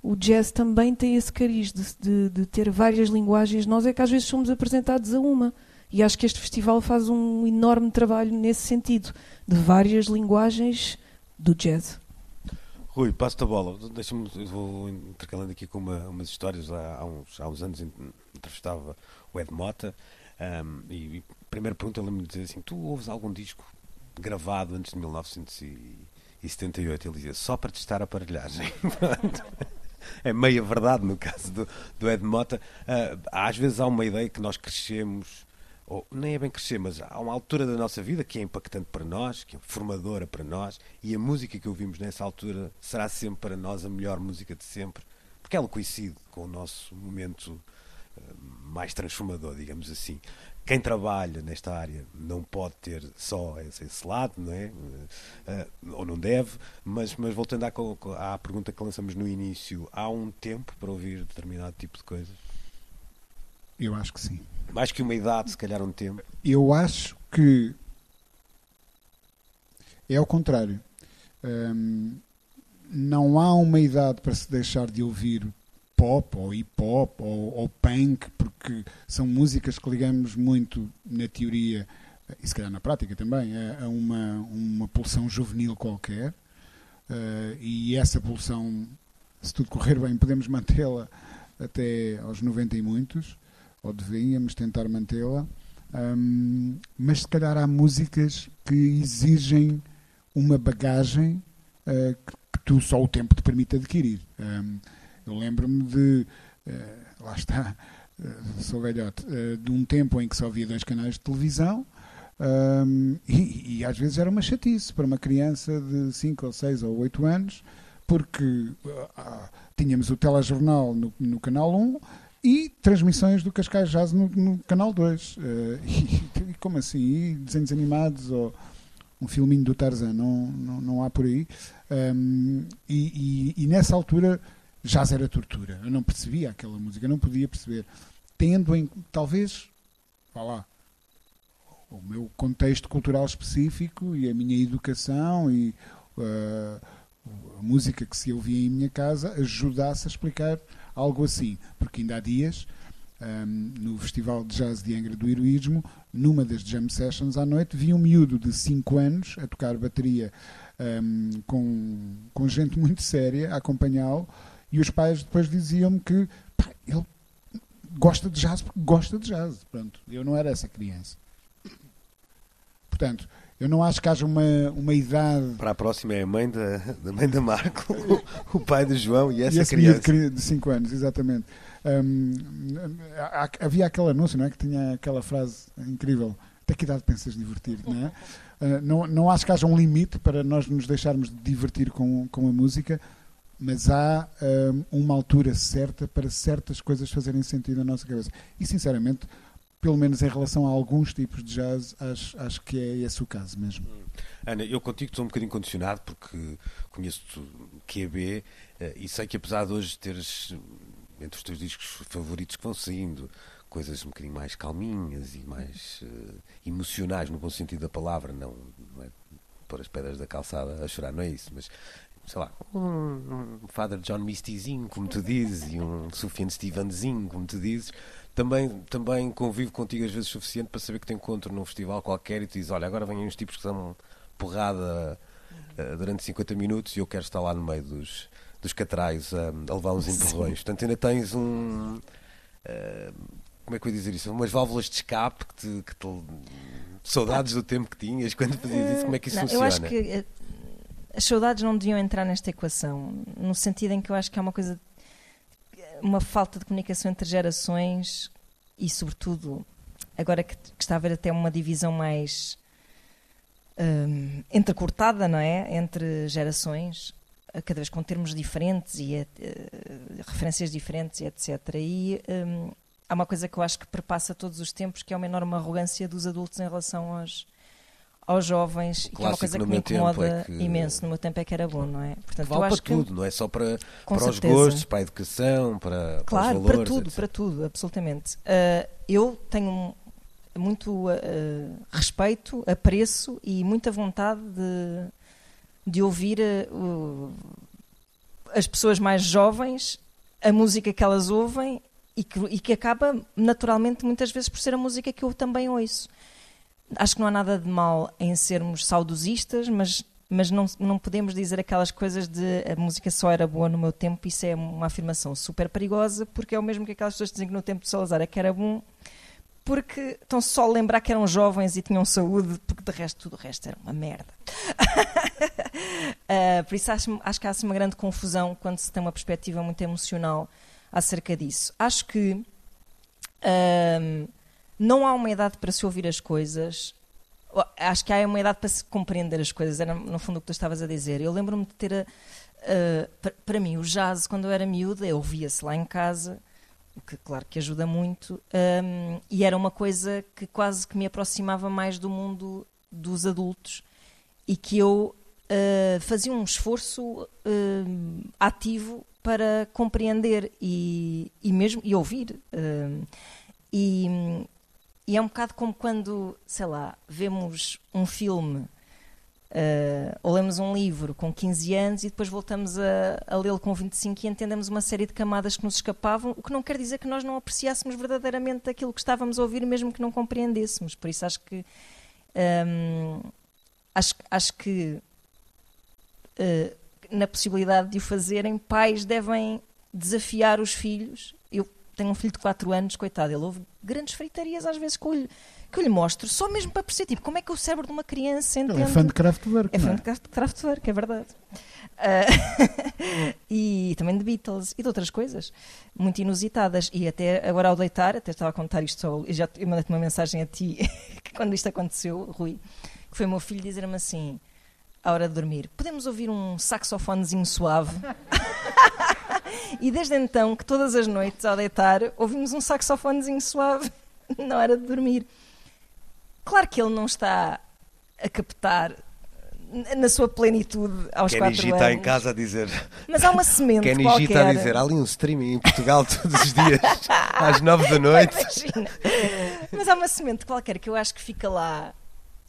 o jazz também tem esse cariz de, de, de, ter várias linguagens. Nós é que às vezes somos apresentados a uma. E acho que este festival faz um enorme trabalho nesse sentido, de várias linguagens do jazz. Rui, passo-te a bola. Deixa-me, vou intercalando aqui com uma, umas histórias. Há, há, uns, há uns anos entrevistava o Ed Mota um, e, e primeira pergunta, lembro-me dizer assim: Tu ouves algum disco gravado antes de 1900 e, e 78 ele dizia só para testar a aparelhagem. [laughs] É meia verdade no caso do, do Ed Mota. Uh, às vezes há uma ideia que nós crescemos, ou nem é bem crescer, mas há uma altura da nossa vida que é impactante para nós, que é formadora para nós, e a música que ouvimos nessa altura será sempre para nós a melhor música de sempre, porque ela coincide com o nosso momento uh, mais transformador, digamos assim quem trabalha nesta área não pode ter só esse, esse lado, não é? Uh, ou não deve, mas, mas voltando à, à, pergunta que lançamos no início, há um tempo para ouvir determinado tipo de coisas? Eu acho que sim. Mais que uma idade, se calhar um tempo. Eu acho que é ao contrário. Um, não há uma idade para se deixar de ouvir pop ou hip hop ou, ou punk, porque são músicas que ligamos muito na teoria e se calhar na prática também, a, uma, uma pulsão juvenil qualquer. Uh, e essa pulsão, se tudo correr bem, podemos mantê-la até aos 90 e muitos, ou devíamos tentar mantê-la. Um, mas se calhar há músicas que exigem uma bagagem uh, que, tu só o tempo te permite adquirir. Um, eu lembro-me de. Uh, lá está, uh, sou velhote, uh, de um tempo em que só havia dois canais de televisão. Um, e, e, às vezes era uma chatice para uma criança de 5 ou 6 ou 8 anos, porque tínhamos o telejornal no, no canal 1 e transmissões do Cascais Jazz no, no canal 2. [laughs] E, e, como assim? E desenhos animados ou um filminho do Tarzan? Não, não, não há por aí. Um, e, e nessa altura jazz era tortura. Eu não percebia aquela música, não podia perceber. Tendo em, talvez, vá lá, o meu contexto cultural específico e a minha educação e uh, a música que se ouvia em minha casa ajudasse a explicar algo assim. Porque ainda há dias, um, no Festival de Jazz de Angra do Heroísmo, numa das jam sessions à noite, vi um miúdo de 5 anos a tocar bateria um, com, com gente muito séria a acompanhá-lo e os pais depois diziam-me que pá, ele gosta de jazz porque gosta de jazz. Pronto, eu não era essa criança. Portanto, eu não acho que haja uma, uma idade. Para a próxima é a mãe da, da mãe da Marco, o pai de João e essa e criança. De 5 anos, exatamente. Um, havia aquele anúncio, não é? Que tinha aquela frase incrível. Até que idade pensas divertir, não é? Uh, [laughs] não, não acho que haja um limite para nós nos deixarmos de divertir com, com a música mas há um, uma altura certa para certas coisas fazerem sentido na nossa cabeça. E, sinceramente, pelo menos em relação a alguns tipos de jazz, acho, acho que é esse o caso mesmo. Hum. Ana, eu contigo estou um bocadinho condicionado porque conheço QB eh, e sei que apesar de hoje teres entre os teus discos favoritos que vão saindo coisas um bocadinho mais calminhas e mais uh, emocionais no bom sentido da palavra, não, não é pôr as pedras da calçada a chorar, não é isso, mas sei lá, um, um Father John Mistyzinho, como tu dizes, e um Sufjan Stevenzinho, como tu dizes, também, também convivo contigo às vezes o suficiente para saber que te encontro num festival qualquer e tu dizes, olha, agora vêm uns tipos que dão porrada uh, durante 50 minutos e eu quero estar lá no meio dos, dos catrais uh, a levar uns empurrões. Portanto, ainda tens um... Uh, como é que eu ia dizer isso? Umas válvulas de escape que te, que te saudades do tempo que tinhas quando fazias isso, como é que isso não, funciona? Eu acho que as saudades não deviam entrar nesta equação, no sentido em que eu acho que há uma coisa, uma falta de comunicação entre gerações e, sobretudo, agora que, que está a haver até uma divisão mais um, entrecortada, não é? Entre gerações, cada vez com termos diferentes e uh, referências diferentes e etc. E um, há uma coisa que eu acho que perpassa todos os tempos, que é uma enorme arrogância dos adultos em relação aos aos jovens, que é uma coisa que me incomoda é que... imenso. No meu tempo é que era bom, não é? Portanto, vale para tudo, que... não é só para, para os gostos, para a educação, para, claro, para os valores. para tudo, etc. para tudo, absolutamente. Uh, eu tenho muito uh, respeito, apreço e muita vontade de, de ouvir uh, as pessoas mais jovens, a música que elas ouvem e que, e que acaba naturalmente muitas vezes por ser a música que eu também ouço acho que não há nada de mal em sermos saudosistas, mas, mas não, não podemos dizer aquelas coisas de a música só era boa no meu tempo, isso é uma afirmação super perigosa, porque é o mesmo que aquelas pessoas dizem que no tempo de Salazar é que era bom, porque estão só a lembrar que eram jovens e tinham saúde, porque de resto tudo o resto era uma merda. uh, [laughs] por isso acho, acho que há assim, uma grande confusão quando se tem uma perspectiva muito emocional acerca disso. Acho que uh, não há uma idade para se ouvir as coisas. Acho que há uma idade para se compreender as coisas, era no fundo o que tu estavas a dizer. Eu lembro-me de ter, uh, para mim, o jazz, quando eu era miúda, eu ouvia-se lá em casa o que claro que ajuda muito, um, e era uma coisa que quase que me aproximava mais do mundo dos adultos e que eu uh, fazia um esforço uh, ativo para compreender e, e mesmo e ouvir. Uh, e, e é um bocado como quando, sei lá, vemos um filme Uh, ou lemos um livro com 15 anos e depois voltamos a, a lê-lo com 25 e entendemos uma série de camadas que nos escapavam, o que não quer dizer que nós não apreciássemos verdadeiramente aquilo que estávamos a ouvir, mesmo que não compreendêssemos. Por isso acho que um, acho, acho que uh, na possibilidade de o fazerem, pais devem desafiar os filhos. Eu tenho um filho de 4 anos, coitado, ele ouve grandes freitarias às vezes com o que eu lhe mostro, só mesmo para perceber tipo, como é que é o cérebro de uma criança entende. Ele é fã de Kraftwerk. É fã é? de Kraftwerk, é verdade. Uh, [laughs] [laughs] e também de Beatles e de outras coisas muito inusitadas. E até agora ao deitar, até estava a contar isto só, e já eu mandei-te uma mensagem a ti [laughs] quando isto aconteceu, Rui, que foi o meu filho dizer-me assim: à hora de dormir, podemos ouvir um saxofonezinho suave? E desde então, que todas as noites ao deitar, ouvimos um saxofonezinho suave [laughs] na hora de dormir. Claro que ele não está a captar na sua plenitude aos Kenny quatro anos. está em casa a dizer. Mas há uma semente Kenny qualquer. Está a dizer, há ali um streaming em Portugal todos os dias, [laughs] às nove da noite. Imagina. Mas há uma semente qualquer que eu acho que fica lá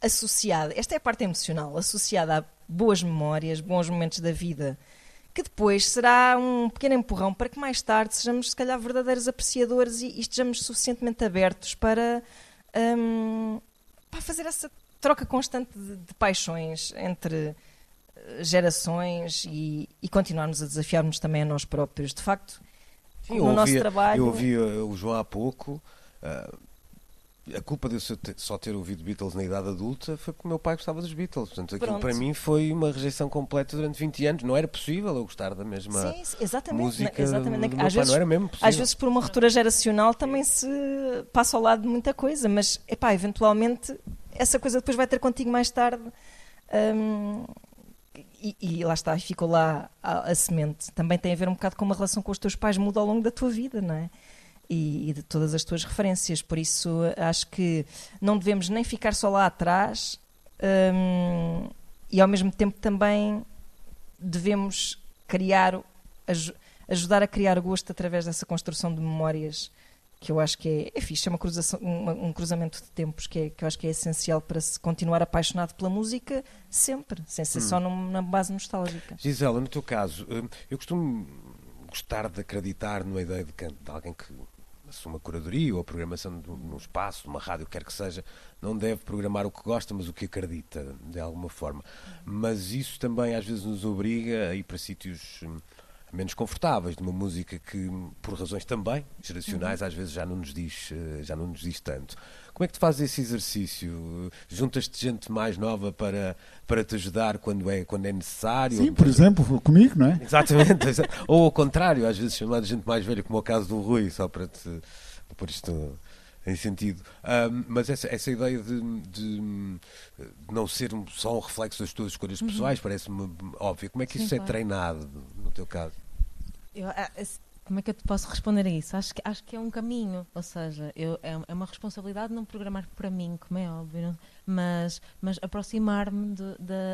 associada. Esta é a parte emocional, associada a boas memórias, bons momentos da vida, que depois será um pequeno empurrão para que mais tarde sejamos, se calhar, verdadeiros apreciadores e, e estejamos suficientemente abertos para. Hum, para fazer essa troca constante de, de paixões entre eh, gerações e, e, continuarmos a desafiar-nos também a nós próprios. De facto, Sim, no nosso trabalho. Eu ouvi o João há pouco. Uh, a culpa de eu só ter ouvido Beatles na idade adulta foi porque o meu pai gostava dos Beatles. Portanto, aquilo Pronto. para mim foi uma rejeição completa durante 20 anos. Não era possível eu gostar da mesma Sim, sim, exatamente. música exatamente. Às vezes, não era mesmo possível. Às vezes, por uma ruptura geracional, também se passa ao lado de muita coisa, mas, epá, eventualmente, essa coisa depois vai ter contigo mais tarde. hum, e, e lá está, e ficou lá a, a semente. Também tem a ver um bocado com uma relação com os teus pais muda ao longo da tua vida, não é? E, e de todas as tuas referências. Por isso, acho que não devemos nem ficar só lá atrás hum, e, ao mesmo tempo, também devemos criar, aj- ajudar a criar gosto através dessa construção de memórias que eu acho que é, é fixe, é uma cruzação, uma- um, cruzamento de tempos que, é, que eu acho que é essencial para se continuar apaixonado pela música sempre, sem ser só num- na base nostálgica. Gisela, no teu caso, hum, eu costumo gostar de acreditar numa ideia de, de alguém que assume a curadoria ou a programação de um- espaço, numa rádio, quer que seja, não deve programar o que gosta, mas o que acredita, de alguma forma. Mas isso também às vezes nos obriga a ir para sítios hum, menos confortáveis, de uma música que, por razões também geracionais, às vezes já não nos diz, eh, já não nos diz tanto. Como é que tu fazes esse exercício? Juntas-te gente mais nova para, para te ajudar quando é, quando é necessário? Sim, por exemplo, comigo, não é? Exatamente, [laughs] exa- ou ao contrário, às vezes chamar gente mais velha, como é o caso do Rui, só para te para pôr isto em sentido. Ahm, mas essa, essa ideia de, de, de não ser um- só um reflexo das tuas escolhas pessoais parece-me óbvio. Como é que Sim, isso é claro. treinado, no teu caso? Eu, ah, esse- como é que eu te posso responder a isso? Acho que, acho que é um caminho, ou seja, eu, é, é uma responsabilidade não programar para mim, como é óbvio, mas, mas aproximar-me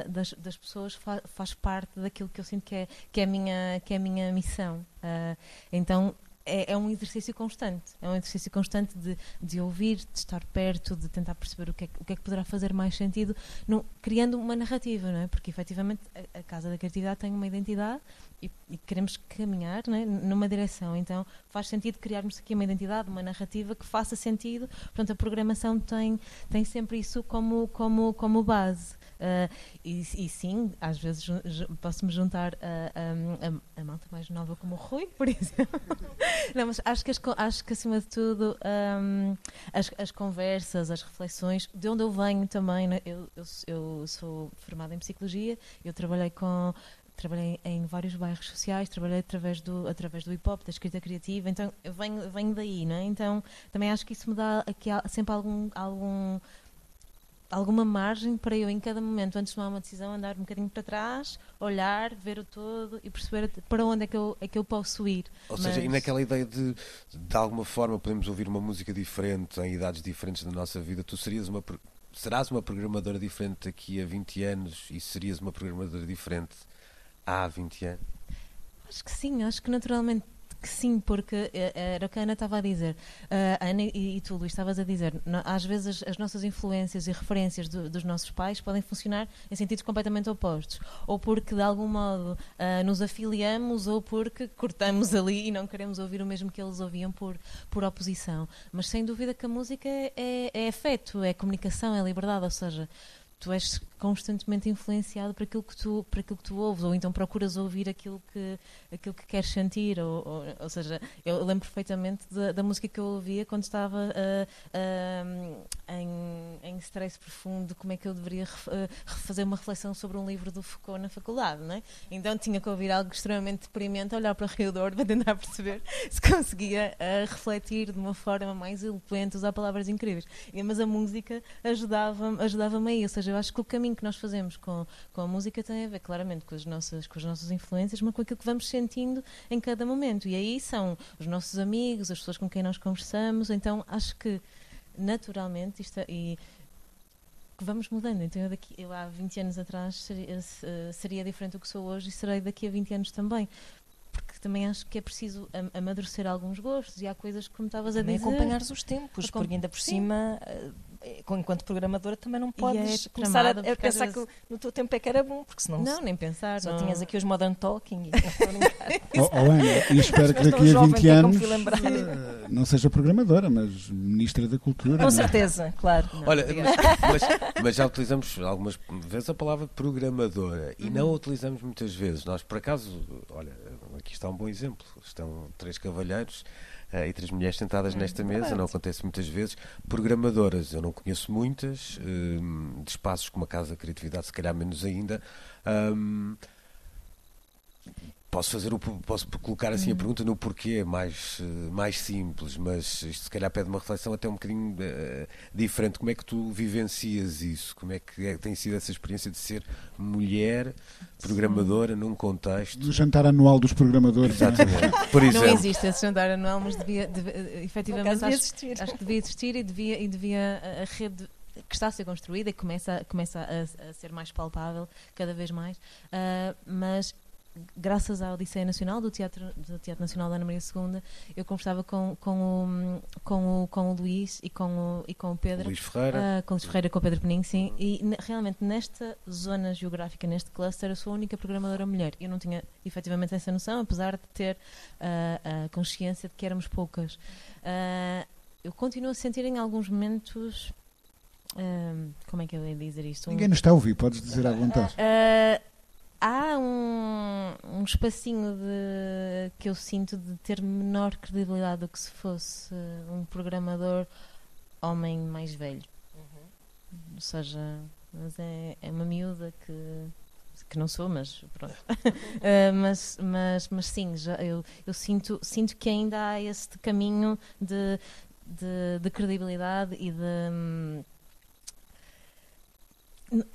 das, das pessoas fa- faz parte daquilo que eu sinto que é, que é, a, minha, que é a minha missão. Ah, então é, é um exercício constante, é um exercício constante de, de ouvir, de estar perto, de tentar perceber o que é, o que, é que poderá fazer mais sentido, no- criando uma narrativa, não é? Porque efetivamente a, a Casa da Criatividade tem uma identidade e, queremos caminhar não é? numa direção. Então faz sentido criarmos aqui uma identidade, uma narrativa que faça sentido. Portanto, a programação tem, tem sempre isso como, como, como base. Uh, e, e, sim, às vezes posso-me juntar a, a, a, a, malta mais nova como o Rui, por [laughs] exemplo. Não, mas acho que, as, acho que acima de tudo um, as, as conversas, as reflexões, de onde eu venho também, né? eu, eu, eu sou formada em psicologia, eu trabalhei com trabalhei em vários bairros sociais, trabalhei através do, através do hip hop, da escrita criativa, então eu venho, venho daí, não é? Então também acho que isso me dá aqui sempre algum, algum alguma margem para eu, em cada momento, antes de tomar uma decisão, andar um bocadinho para trás, olhar, ver o todo e perceber para onde é que eu, é que eu posso ir. Ou Mas... seja, e naquela ideia de, de alguma forma, podemos ouvir uma música diferente em idades diferentes da nossa vida, tu serias uma. Serás uma programadora diferente daqui a 20 anos e serias uma programadora diferente há 20 anos? Acho que sim, acho que naturalmente que sim, porque eh, era o que a Ana estava a dizer. Uh, Ana e, e tu, Luís, estavas a dizer. às vezes as, nossas influências e referências do, dos nossos pais podem funcionar em sentidos completamente opostos. Ou porque de algum modo uh, nos afiliamos, ou porque cortamos ali e não queremos ouvir o mesmo que eles ouviam por, por oposição. Mas sem dúvida que a música é, é, é afeto, é comunicação, é liberdade. Ou seja, tu és constantemente influenciado por aquilo que tu por aquilo que tu ouves ou então procuras ouvir aquilo que aquilo que queres sentir ou, ou, ou seja eu lembro perfeitamente da, da, música que eu ouvia quando estava uh, uh, em, em stress profundo como é que eu deveria fazer uma reflexão sobre um livro do Foucault na faculdade não é? então tinha que ouvir algo extremamente deprimente olhar para o redor para tentar perceber [laughs] se conseguia refletir de uma forma mais eloquente usar palavras incríveis mas a música ajudava ajudava-me aí ou seja eu acho que o caminho que nós fazemos com, com a música tem a ver claramente com as, nossas, com as nossas influências, mas com aquilo que vamos sentindo em cada momento. E aí são os nossos amigos, as pessoas com quem nós conversamos. Então acho que naturalmente isto é, e que vamos mudando. Então eu, daqui, eu há 20 anos atrás seria, seria diferente do que sou hoje e serei daqui a 20 anos também porque também acho que é preciso amadurecer alguns gostos e há coisas que, como estavas a dizer. acompanhar os tempos, porque ainda por Sim. cima eh, enquanto programadora também não podes é começar a, a pensar vezes... que no teu tempo é que era bom, porque senão não, nem pensar, só não. tinhas aqui os Modern Talking e [laughs] oh, oh, Ana, e espero que daqui a 20 anos eh, não seja programadora, mas Ministra da Cultura. Com não? É? certeza, claro. Não, Olha, mas, mas, já utilizamos algumas vezes a palavra programadora e uhum. não a utilizamos muitas vezes. Nós, por acaso, olha, aqui está um bom exemplo. Estão três cavalheiros e três mulheres sentadas hum, nesta mesa, não acontece muitas vezes. Programadoras, eu não conheço muitas, uh, de espaços como a Casa da Criatividade, se calhar menos ainda. Um, Posso fazer o, posso colocar assim a uhum. pergunta no porquê mais eh, mais simples, mas isto se calhar pede uma reflexão até um bocadinho uh, diferente. Como é que tu vivencias isso? Como é que é, tem sido essa experiência de ser mulher programadora Sim. num contexto do jantar anual dos programadores? É? Exatamente. [laughs] Por exemplo. Não existe esse jantar anual, mas devia, devia eh, efetivamente acho, existir. acho que devia existir e devia e devia a rede que está a ser construída e começa, começa a, a ser mais palpável cada vez mais, uh, mas graças à Odisseia Nacional, do Teatro, do Teatro Nacional da Ana Maria II, eu conversava com, com, o, com, o, com o Luís e com o, e com o Pedro. Luís Ferreira. Uh, com o Luís Ferreira e com o Pedro Penin, sim. E realmente nesta zona geográfica, neste cluster, eu sou a única programadora mulher. Eu não tinha efetivamente essa noção, apesar de ter uh, a consciência de que éramos poucas. Uh, eu continuo a sentir em alguns momentos. como é que eu ia dizer isto? Ninguém nos está a ouvir, podes dizer à vontade há um, um espacinho de, que eu sinto de ter menor credibilidade do que se fosse um programador homem mais velho. Uhum. Ou seja, mas é, é uma miúda que que não sou, mas pronto. uh, [laughs] mas, mas, mas sim, já, eu, eu sinto, sinto que ainda há este caminho de, de, de credibilidade e de.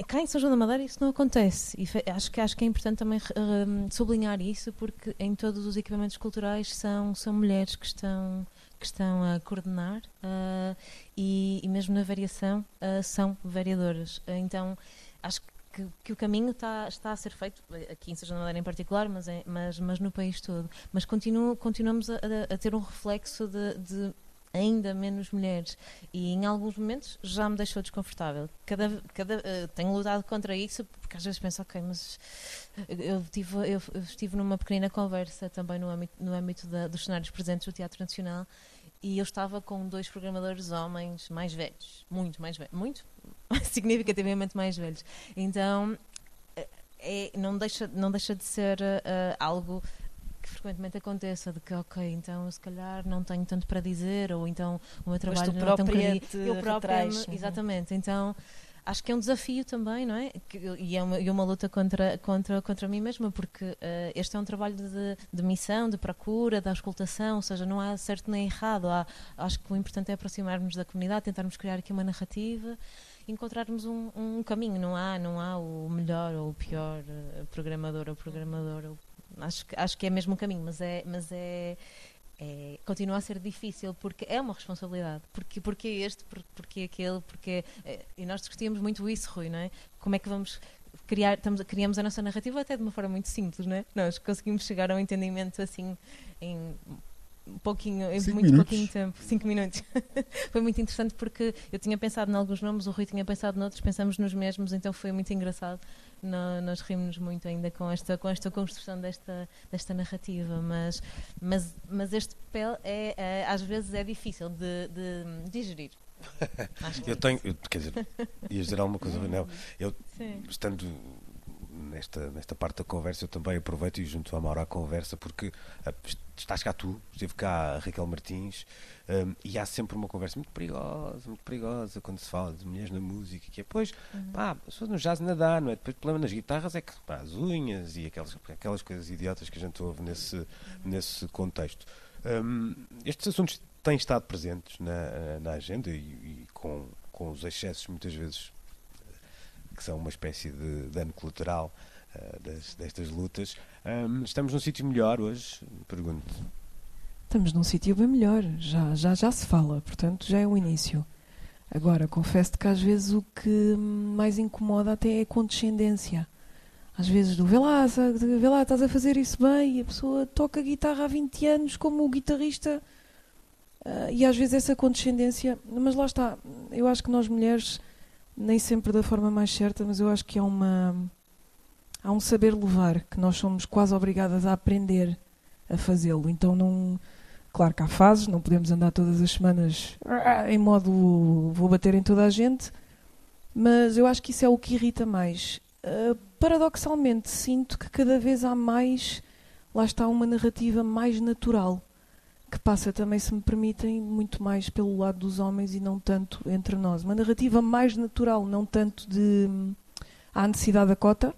Cá em São João da Madeira isso não acontece e acho que, acho que é importante também uh, sublinhar isso porque em todos os equipamentos culturais são, são mulheres que estão, que estão a coordenar uh, e, e, mesmo na variação uh, são variadoras. então acho que, que, o caminho está, está a ser feito, aqui em São João da Madeira em particular, mas, é, mas, mas no país todo. Mas continuo, continuamos a, a, ter um reflexo de, de ainda menos mulheres. E em alguns momentos já me deixou desconfortável. Cada, cada, uh, tenho lutado contra isso porque às vezes penso, ok, mas eu, tive, eu, eu estive numa pequenina conversa também no âmbito, no âmbito da, dos cenários presentes do Teatro Nacional e eu estava com dois programadores homens mais velhos, muito mais velhos, muito [laughs] significativamente mais velhos. Então eh, é, não, deixa, não deixa de ser uh, algo que frequentemente aconteça, de que, ok, então se calhar não tenho tanto para dizer, ou então o meu trabalho não é tão. Eu própria, uhum. exatamente. Então acho que é um desafio também, não é? E é uma, e uma luta contra, contra, contra mim mesma, porque uh, este é um trabalho de, de, missão, de procura, de auscultação, ou seja, não há certo nem errado. Há, acho que o importante é aproximarmos da comunidade, tentarmos criar aqui uma narrativa encontrarmos um, um, caminho. Não há, não há o melhor ou o pior uh, programador ou programadora. Acho, acho que é mesmo um caminho, mas é, mas é, é, continua a ser difícil porque é uma responsabilidade. Porque, porque este, porque aquele, porque. É, e nós discutíamos muito isso, Rui, não é? Como é que vamos criar, estamos, criamos a nossa narrativa até de uma forma muito simples, não é? Nós conseguimos chegar a um entendimento assim em um pouquinho, em cinco muito minutos. pouquinho tempo, cinco minutos. [laughs] foi muito interessante porque eu tinha pensado em alguns nomes, o Rui tinha pensado noutros, pensamos nos mesmos, então foi muito engraçado. No, nós rimos muito ainda com esta, com esta construção desta, desta narrativa, mas, mas, mas este papel é, é às vezes é difícil de, de digerir. [laughs] eu é tenho, eu, quer dizer, ia dizer alguma coisa, não. Eu, Sim. estando nesta, nesta parte da conversa, eu também aproveito e junto a Maura à conversa, porque uh, estás cá tu, esteve cá a Raquel Martins, um, e há sempre uma conversa muito perigosa, muito perigosa quando se fala de mulheres na música, que é, pois, Uhum. pá, as pessoas no jazz nadar, não é? Depois o problema nas guitarras é que, pá, as unhas e aquelas, aquelas coisas idiotas que a gente ouve nesse, nesse contexto. Um, estes assuntos têm estado presentes na, na agenda e, e com, com os excessos, muitas vezes, que são uma espécie de dano colateral uh, das, destas lutas. Um, estamos num sítio melhor hoje? Pergunto. Estamos num sítio bem melhor, já, já, já se fala, portanto já é o início. Agora, confesso que às vezes o que mais incomoda até é a condescendência. Às vezes do vê lá, vê lá, estás a fazer isso bem, e a pessoa toca guitarra há 20 anos como o guitarrista, uh, e às vezes essa condescendência, mas lá está, eu acho que nós mulheres, nem sempre da forma mais certa, mas eu acho que há uma há um saber levar que nós somos quase obrigadas a aprender a fazê-lo. Então não Claro que há fases, não podemos andar todas as semanas ah, em modo vou bater em toda a gente, mas eu acho que isso é o que irrita mais. Uh, paradoxalmente, sinto que cada vez há mais, lá está, uma narrativa mais natural, que passa também, se me permitem, muito mais pelo lado dos homens e não tanto entre nós. Uma narrativa mais natural, não tanto de. Hum, há necessidade da cota,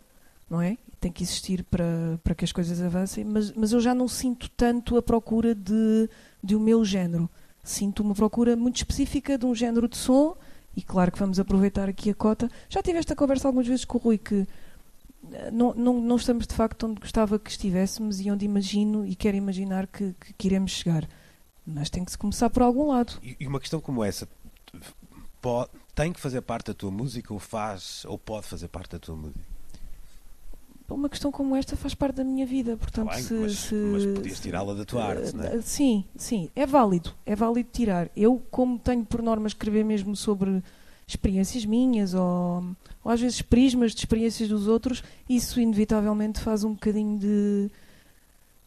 não é? tem que existir para, para que as coisas avancem, mas, mas eu já não sinto tanto a procura de, de o meu género. Sinto uma procura muito específica de um género de som, e claro que vamos aproveitar aqui a cota. Já tive esta conversa algumas vezes com o Rui, que não, não, não estamos de facto onde gostava que estivéssemos e onde imagino e quero imaginar que, que, que iremos chegar. Mas tem que se começar por algum lado. E, e uma questão como essa pode, tem que fazer parte da tua música ou faz ou pode fazer parte da tua música? uma questão como esta faz parte da minha vida, portanto, Tá bem, se, mas, se- mas podias tirá-la da tua arte, não é? Sim, sim, é válido, é válido tirar. Eu, como tenho por norma escrever mesmo sobre experiências minhas ou, ou às vezes prismas de experiências dos outros, isso inevitavelmente faz um bocadinho de,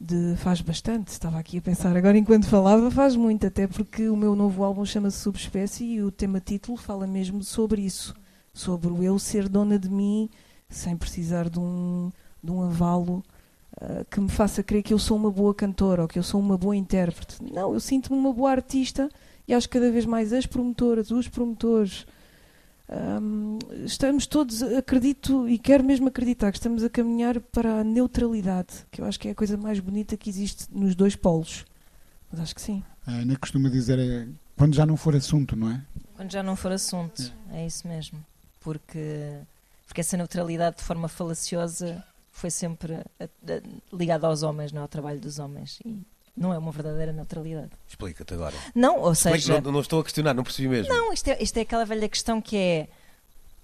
de faz bastante. Estava aqui a pensar agora enquanto falava, faz muito, até porque o meu novo álbum chama-se Subespécie e o tema título fala mesmo sobre isso, sobre o eu ser dona de mim sem precisar de um, de um avalo ah, que me faça crer que eu sou uma boa cantora ou que eu sou uma boa intérprete. Não, eu sinto-me uma boa artista e acho que cada vez mais as promotoras, os promotores, ahm, estamos todos, acredito e quero mesmo acreditar que estamos a caminhar para a neutralidade, que eu acho que é a coisa mais bonita que existe nos dois polos. Mas acho que sim. A Ana costuma dizer é quando já não for assunto, não é? Quando já não for assunto, é isso mesmo. Porque, porque essa neutralidade de forma falaciosa foi sempre a- a- ligada aos homens, não ao trabalho dos homens. E não é uma verdadeira neutralidade. Explica-te agora. Não, ou seja, não, não estou a questionar, não percebi mesmo. Não, isto é, isto é aquela velha questão que é.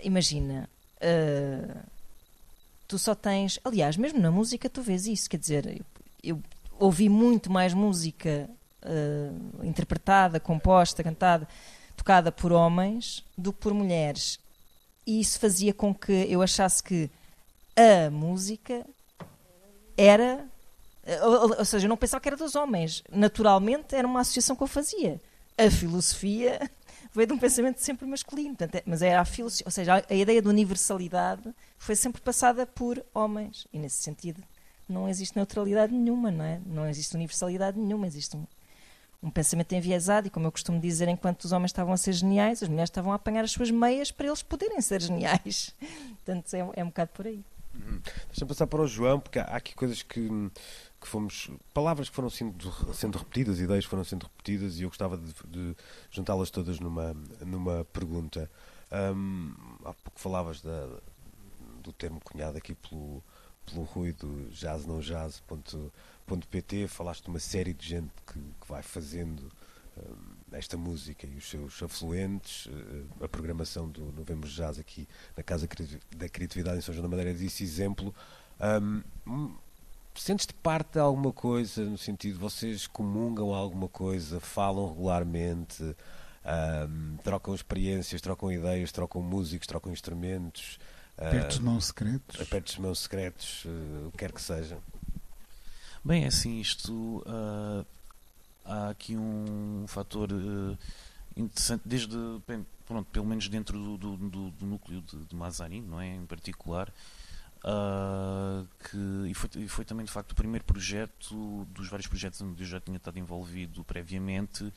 Imagina. ah, tu só tens. Aliás, mesmo na música tu vês isso. Quer dizer, eu, eu ouvi muito mais música uh, interpretada, composta, cantada, tocada por homens do que por mulheres. E isso fazia com que eu achasse que a música era. Ou, ou seja, eu não pensava que era dos homens. Naturalmente, era uma associação que eu fazia. A filosofia [laughs] veio de um pensamento sempre masculino. Portanto, é, mas era a filosofia, ou seja, a, a ideia de universalidade foi sempre passada por homens. E nesse sentido, não existe neutralidade nenhuma, não é? Não existe universalidade nenhuma, existe um, um pensamento enviesado e, como eu costumo dizer, enquanto os homens estavam a ser geniais, as mulheres estavam a apanhar as suas meias para eles poderem ser geniais. [laughs] Portanto, é, é um bocado por aí. Uhum. Deixa-me passar para o João, porque há aqui coisas que, que fomos. palavras que foram sendo, sendo repetidas, ideias que foram sendo repetidas, e eu gostava de, de juntá-las todas numa, numa pergunta. Um, há pouco falavas da, do termo cunhado aqui pelo, pelo Rui do jazz não jazz.pt, falaste de uma série de gente que, que vai fazendo esta música e os seus afluentes, uh, a programação do Novembro Jazz aqui na Casa da Criatividade em São João da Madeira disse exemplo. Um, Sentes-te parte de alguma coisa, no sentido, vocês comungam alguma coisa, falam regularmente, um, trocam experiências, trocam ideias, trocam músicos, trocam instrumentos. Apertos de mão secretos. Apertos de mão secretos, uh, o que quer que seja. Bem, é assim, isto. Uh, há aqui um fator uh, interessante, desde. Pronto, pelo menos dentro do, do, do, do núcleo de, de Mazarin, não é? Em particular. Uh, que, e, foi, e foi também de facto o primeiro projeto dos vários projetos onde eu já tinha estado envolvido previamente,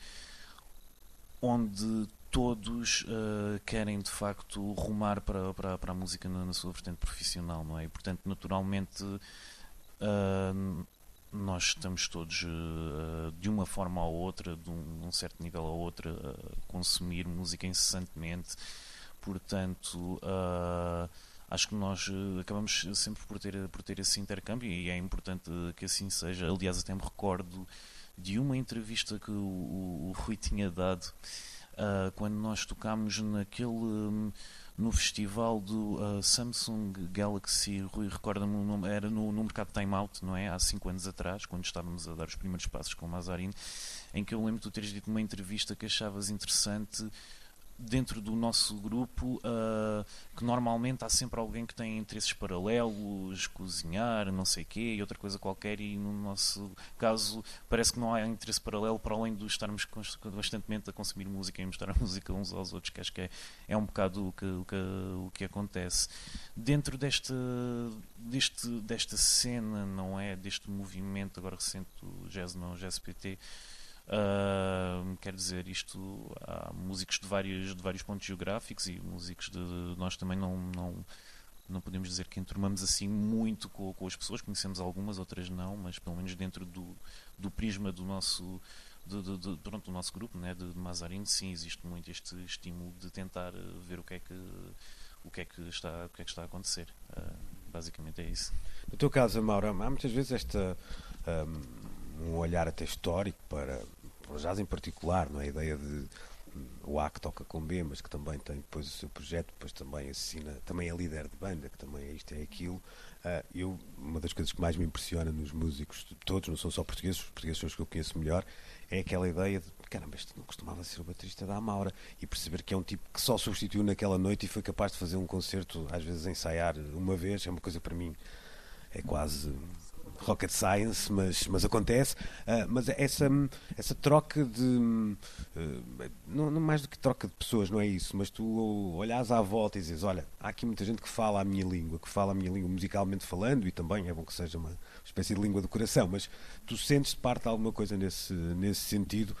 onde todos uh, querem de facto rumar para, para, para a música na, na, sua vertente profissional, não é? E, portanto, naturalmente, uh, nós estamos todos, uh, de uma forma ou outra, de um, um certo nível ou outro, a consumir música incessantemente. Portanto, acho que nós acabamos sempre por ter, por ter esse intercâmbio e é importante que assim seja. Aliás, até me recordo de uma entrevista que o, o, o Rui tinha dado uh, quando nós tocámos naquele. Um, no festival do uh, Samsung Galaxy, Rui recorda-me, era no, no mercado Time Out, não é? Há 5 anos atrás, quando estávamos a dar os primeiros passos com o Mazarin, em que eu lembro de tu teres dito numa entrevista que achavas interessante dentro do nosso grupo uh, que normalmente há sempre alguém que tem interesses paralelos, cozinhar, não sei quê, e outra coisa qualquer, e no nosso caso parece que não há interesse paralelo para além de estarmos constantemente a consumir música e mostrar [laughs] música uns aos outros, que acho que é, é um bocado o que, o que, o que acontece. Dentro desta, deste, desta cena, não é? Deste movimento agora recente do Jazz não Jazz PT, Uh, dizer, isto há músicos de vários, de vários pontos geográficos e músicos de. Nós também não, não, não podemos dizer que enturmamos assim muito com, com as pessoas, conhecemos algumas, outras não, mas pelo menos dentro do, do prisma do nosso. De, de, de, pronto, do nosso grupo né, de, de Mazarino, sim, existe muito este estímulo de tentar ver o que é que, o que, é que, está, o que, é que está a acontecer. Uh, basicamente é isso. No teu caso, Maura, há muitas vezes esta um, um olhar até histórico para para o jazz em particular, não é? a ideia de o A que toca com B, mas que também tem depois o seu projeto, depois também assina, também é líder de banda, que também é isto, é aquilo. Uh, eu, uma das coisas que mais me impressiona nos músicos todos, não são só portugueses, os portugueses são os que eu conheço melhor, é aquela ideia de caramba, este não costumava ser o baterista da Amaura e perceber que é um tipo que só substituiu naquela noite e foi capaz de fazer um concerto, às vezes ensaiar uma vez, é uma coisa para mim, é quase rocket science, mas, mas acontece. Uh, mas essa, essa troca de. Uh, não, não, mais do que troca de pessoas, não é isso, mas tu olhas à volta e dizes: Olha, há aqui muita gente que fala a minha língua, que fala a minha língua musicalmente falando, e também é bom que seja uma espécie de língua do coração, mas tu sentes parte de alguma coisa nesse, nesse sentido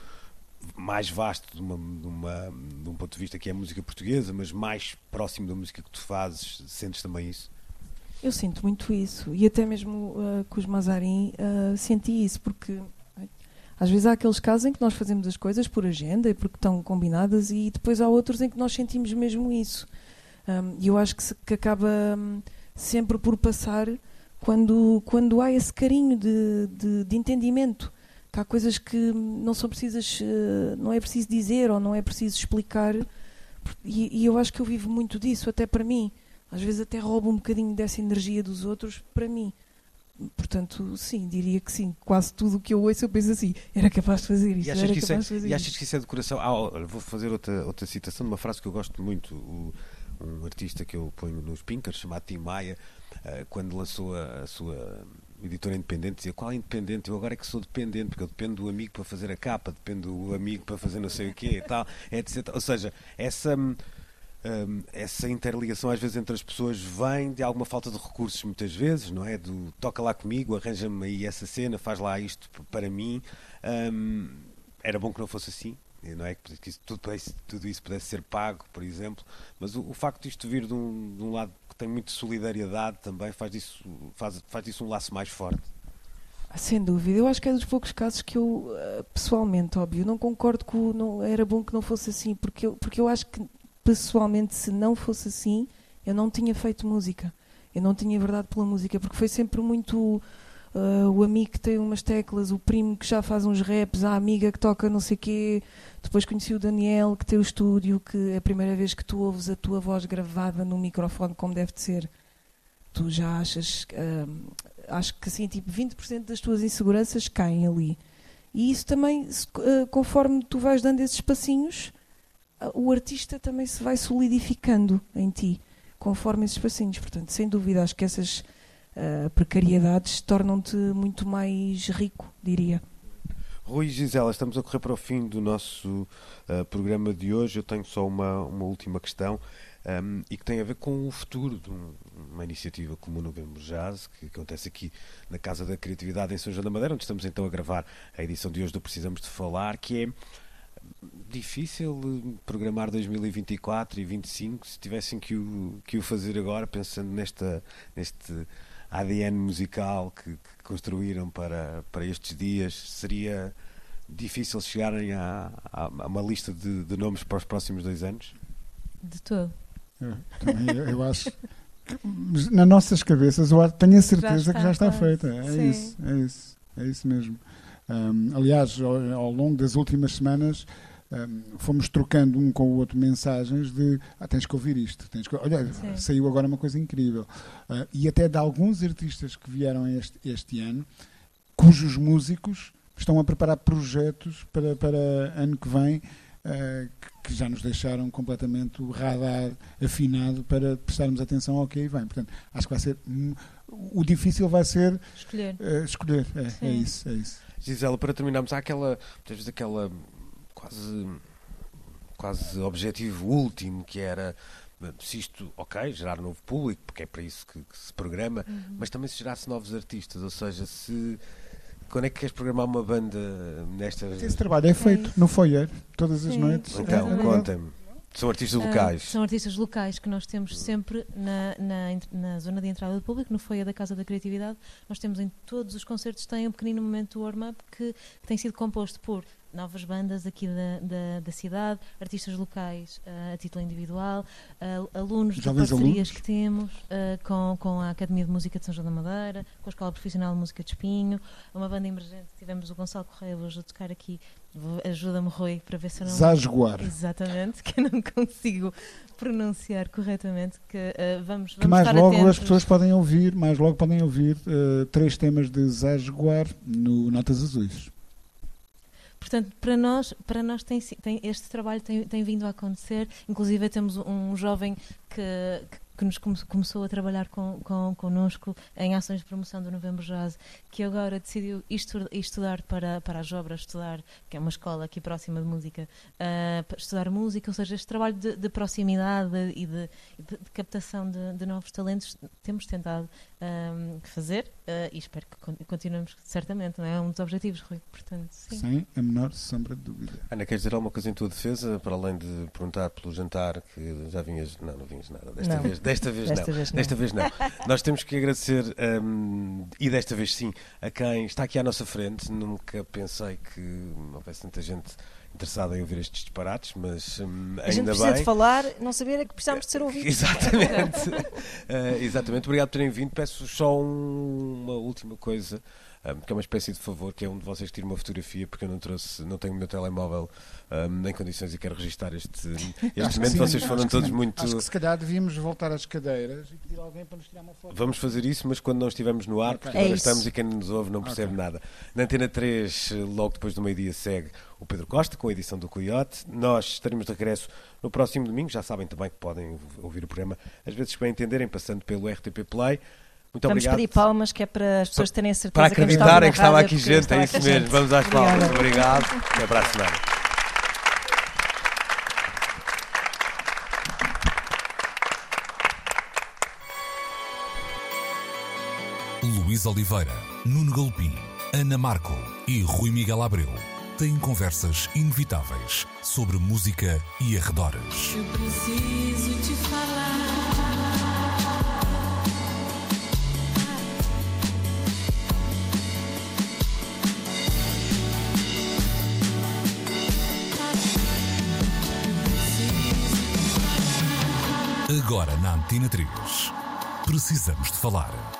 mais vasto de, uma, de, uma, de um ponto de vista que é a música portuguesa, mas mais próximo da música que tu fazes, sentes também isso? Eu sinto muito isso. E até mesmo uh, com os Mazarin uh, senti isso, porque às vezes há aqueles casos em que nós fazemos as coisas por agenda e porque estão combinadas, e depois há outros em que nós sentimos mesmo isso. E eu acho que, se, que acaba um, sempre por passar quando, quando há esse carinho de, de, de entendimento. Que há coisas que não são precisas, uh, não é preciso dizer ou não é preciso explicar. E, e eu acho que eu vivo muito disso, até para mim às vezes até roubo um bocadinho dessa energia dos outros para mim. Portanto, sim, diria que sim. Quase tudo o que eu ouço eu penso assim, era capaz de fazer isto, E era isso, capaz de é, fazer e achas que isso é de coração? Ah, vou fazer outra, outra citação de uma frase que eu gosto muito. O- um artista que eu ponho nos Pinkers, chamado Tim Maia, eh, quando lançou a, a sua editora independente, dizia qual é independente? Eu agora é que sou dependente, porque eu dependo do amigo para fazer a capa, dependo do amigo para fazer não sei o quê e tal, etc. Ou seja, essa. Hum, essa interligação às vezes entre as pessoas vem de alguma falta de recursos muitas vezes, não é? Do toca lá comigo, arranja-me aí essa cena, faz lá isto para mim. Hum, era bom que não fosse assim, não é? Que isso, tudo, tudo isso pudesse ser pago, por exemplo, mas o, o facto disto vir de um, de um lado que tem muito solidariedade também faz disso, faz, faz disso um laço mais forte. Ah, Sem dúvida, eu acho que é dos poucos casos que eu, eh, pessoalmente, óbvio, não concordo com não, era bom que não fosse assim, porque eu, porque eu acho que, pessoalmente, se não fosse assim, eu não tinha feito música. Eu não tinha verdade pela música, porque foi sempre muito eh, o amigo que tem umas teclas, o primo que já faz uns raps, a amiga que toca não sei quê. Depois conheci o Daniel, que tem o estúdio, que é a primeira vez que tu ouves a tua voz gravada no microfone como deve de ser. Tu já achas, hum, acho que assim, tipo 20% das tuas inseguranças caem ali. E isso também, se- eh, conforme tu vais dando esses passinhos, o artista também se vai solidificando em ti, conforme esses passinhos. Portanto, sem dúvida, acho que essas ah, precariedades tornam-te muito mais rico, diria. Rui e Gisela, estamos a correr para o fim do nosso uh, programa de hoje. Eu tenho só uma, uma última questão um, e que tem a ver com o futuro de um- uma iniciativa como o Novembro Jazz, que acontece aqui na Casa da Criatividade em São João da Madeira, onde estamos então a gravar a edição de hoje do Precisamos de Falar, que é difícil uh, programar 2024 e 2025 se tivessem que o, que o fazer agora, pensando nesta, neste ADN musical que, que construíram para, para estes dias, seria difícil chegarem a, a, a uma lista de, de nomes para os próximos dois anos? De todo. Eu, também, eu, eu acho que nas nossas cabeças eu tenho a certeza está, que já está feita. É Sim. isso, é isso, é isso mesmo. Ahm, aliás, ao, ao longo das últimas semanas ahm, fomos trocando um com o outro mensagens de ah, tens que ouvir isto, tens que, olha, Sim. saiu agora uma coisa incrível. Ah, e até de alguns artistas que vieram este, este ano, cujos músicos estão a preparar projetos para, para ano que vem eh, que- que já nos deixaram completamente o radar afinado para prestarmos atenção ao que aí vem. Portanto, acho que vai ser. O difícil vai ser Escolher. eh, escolher. É, é isso, é isso. Gisela, para terminarmos, há aquela, muitas vezes aquela quase, quase objetivo último que era se isto, ok, gerar novo público, porque é para isso que, que se programa, mas também se gerasse novos artistas, ou seja, se quando é que queres programar uma banda nestas. Esse trabalho é feito isso. no foyer, todas as Sim. noites. Então, É, é contem-me. São artistas Ah, locais. são artistas locais que nós temos sempre na, na, na zona de entrada do público, no Foia da Casa da Criatividade. Nós temos em todos os concertos, tem um pequenino momento do warm-up que, que tem sido composto por novas bandas aqui da, da, da cidade, artistas locais ah, a título individual, ah, alunos de Jovens parcerias alunos. que temos ah, com, com a Academia de Música de São João da Madeira, com a Escola Profissional de Música de Espinho, uma banda emergente. Tivemos o Gonçalo Correia hoje a tocar aqui. Ajuda-me, Rui, para ver se eu não. Zaguar. Exatamente, [laughs] que eu não consigo pronunciar corretamente, que eh, vamos, Que vamos mais logo atentos. as pessoas podem ouvir, mais logo podem ouvir três temas de Zaguar no Notas Azuis. Portanto, para nós, para nós tem, tem- este trabalho tem, tem vindo a acontecer. Inclusive temos um jovem que, que, que nos come- começou a trabalhar com, com, connosco em ações de promoção do Novembro Jazz, que agora decidiu estu- estudar para, para as obras, estudar, que é uma escola aqui próxima de música, ah, para estudar música, ou seja, este trabalho de, de proximidade e de, de- de captação de, novos talentos temos tentado ahm, fazer ah, e espero que con- continuemos certamente, não é? É um dos objetivos, Rui. Portanto, sim. Sem a menor sombra de dúvida. Ana, queres dizer alguma coisa em tua defesa, para além de perguntar pelo jantar que já vinhas. Não, não vinhas nada. Desta Não. vez, desta vez Desta não. vez não. Desta vez não. [laughs] Nós temos que agradecer, hum, e desta vez sim, a quem está aqui à nossa frente. Nunca pensei que houvesse tanta gente interessado em ouvir estes disparates, mas hum, A gente ainda precisa bem. de falar, não saber é que precisamos de ser ouvidos. Exatamente. [laughs] Eh, exatamente. Obrigado por terem vindo. Peço só um- uma última coisa, um, que é uma espécie de favor, que é um de vocês tire uma fotografia, porque eu não trouxe, não tenho o meu telemóvel um, em condições e quero registrar este, este que momento. sim, vocês foram que todos sim. muito. Acho que se calhar devíamos voltar às cadeiras e pedir alguém para nos tirar uma foto. Vamos fazer isso, mas quando não estivermos no ar, porque É agora isso. estamos e quem nos ouve não percebe Ok. nada. Na Antena 3, eh, logo depois do meio-dia, segue o Pedro Costa com a edição do Coyote. Nós estaremos de regresso no próximo domingo. Já sabem também que podem ouvir o programa, às vezes, para entenderem, passando pelo RTP Play. Muito Vamos obrigado. pedir palmas, que é para as pessoas terem a certeza Para que acreditarem ouvir que estava rádio, aqui gente, estava é isso mesmo. gente. Vamos às Obrigada. palmas. Obrigado. Até para a semana. Luís Oliveira, Nuno Galopim, Ana Marco e Rui Miguel Abreu têm conversas inevitáveis sobre música e arredores. Eu preciso te falar. Agora na Antena 3. Precisamos de falar.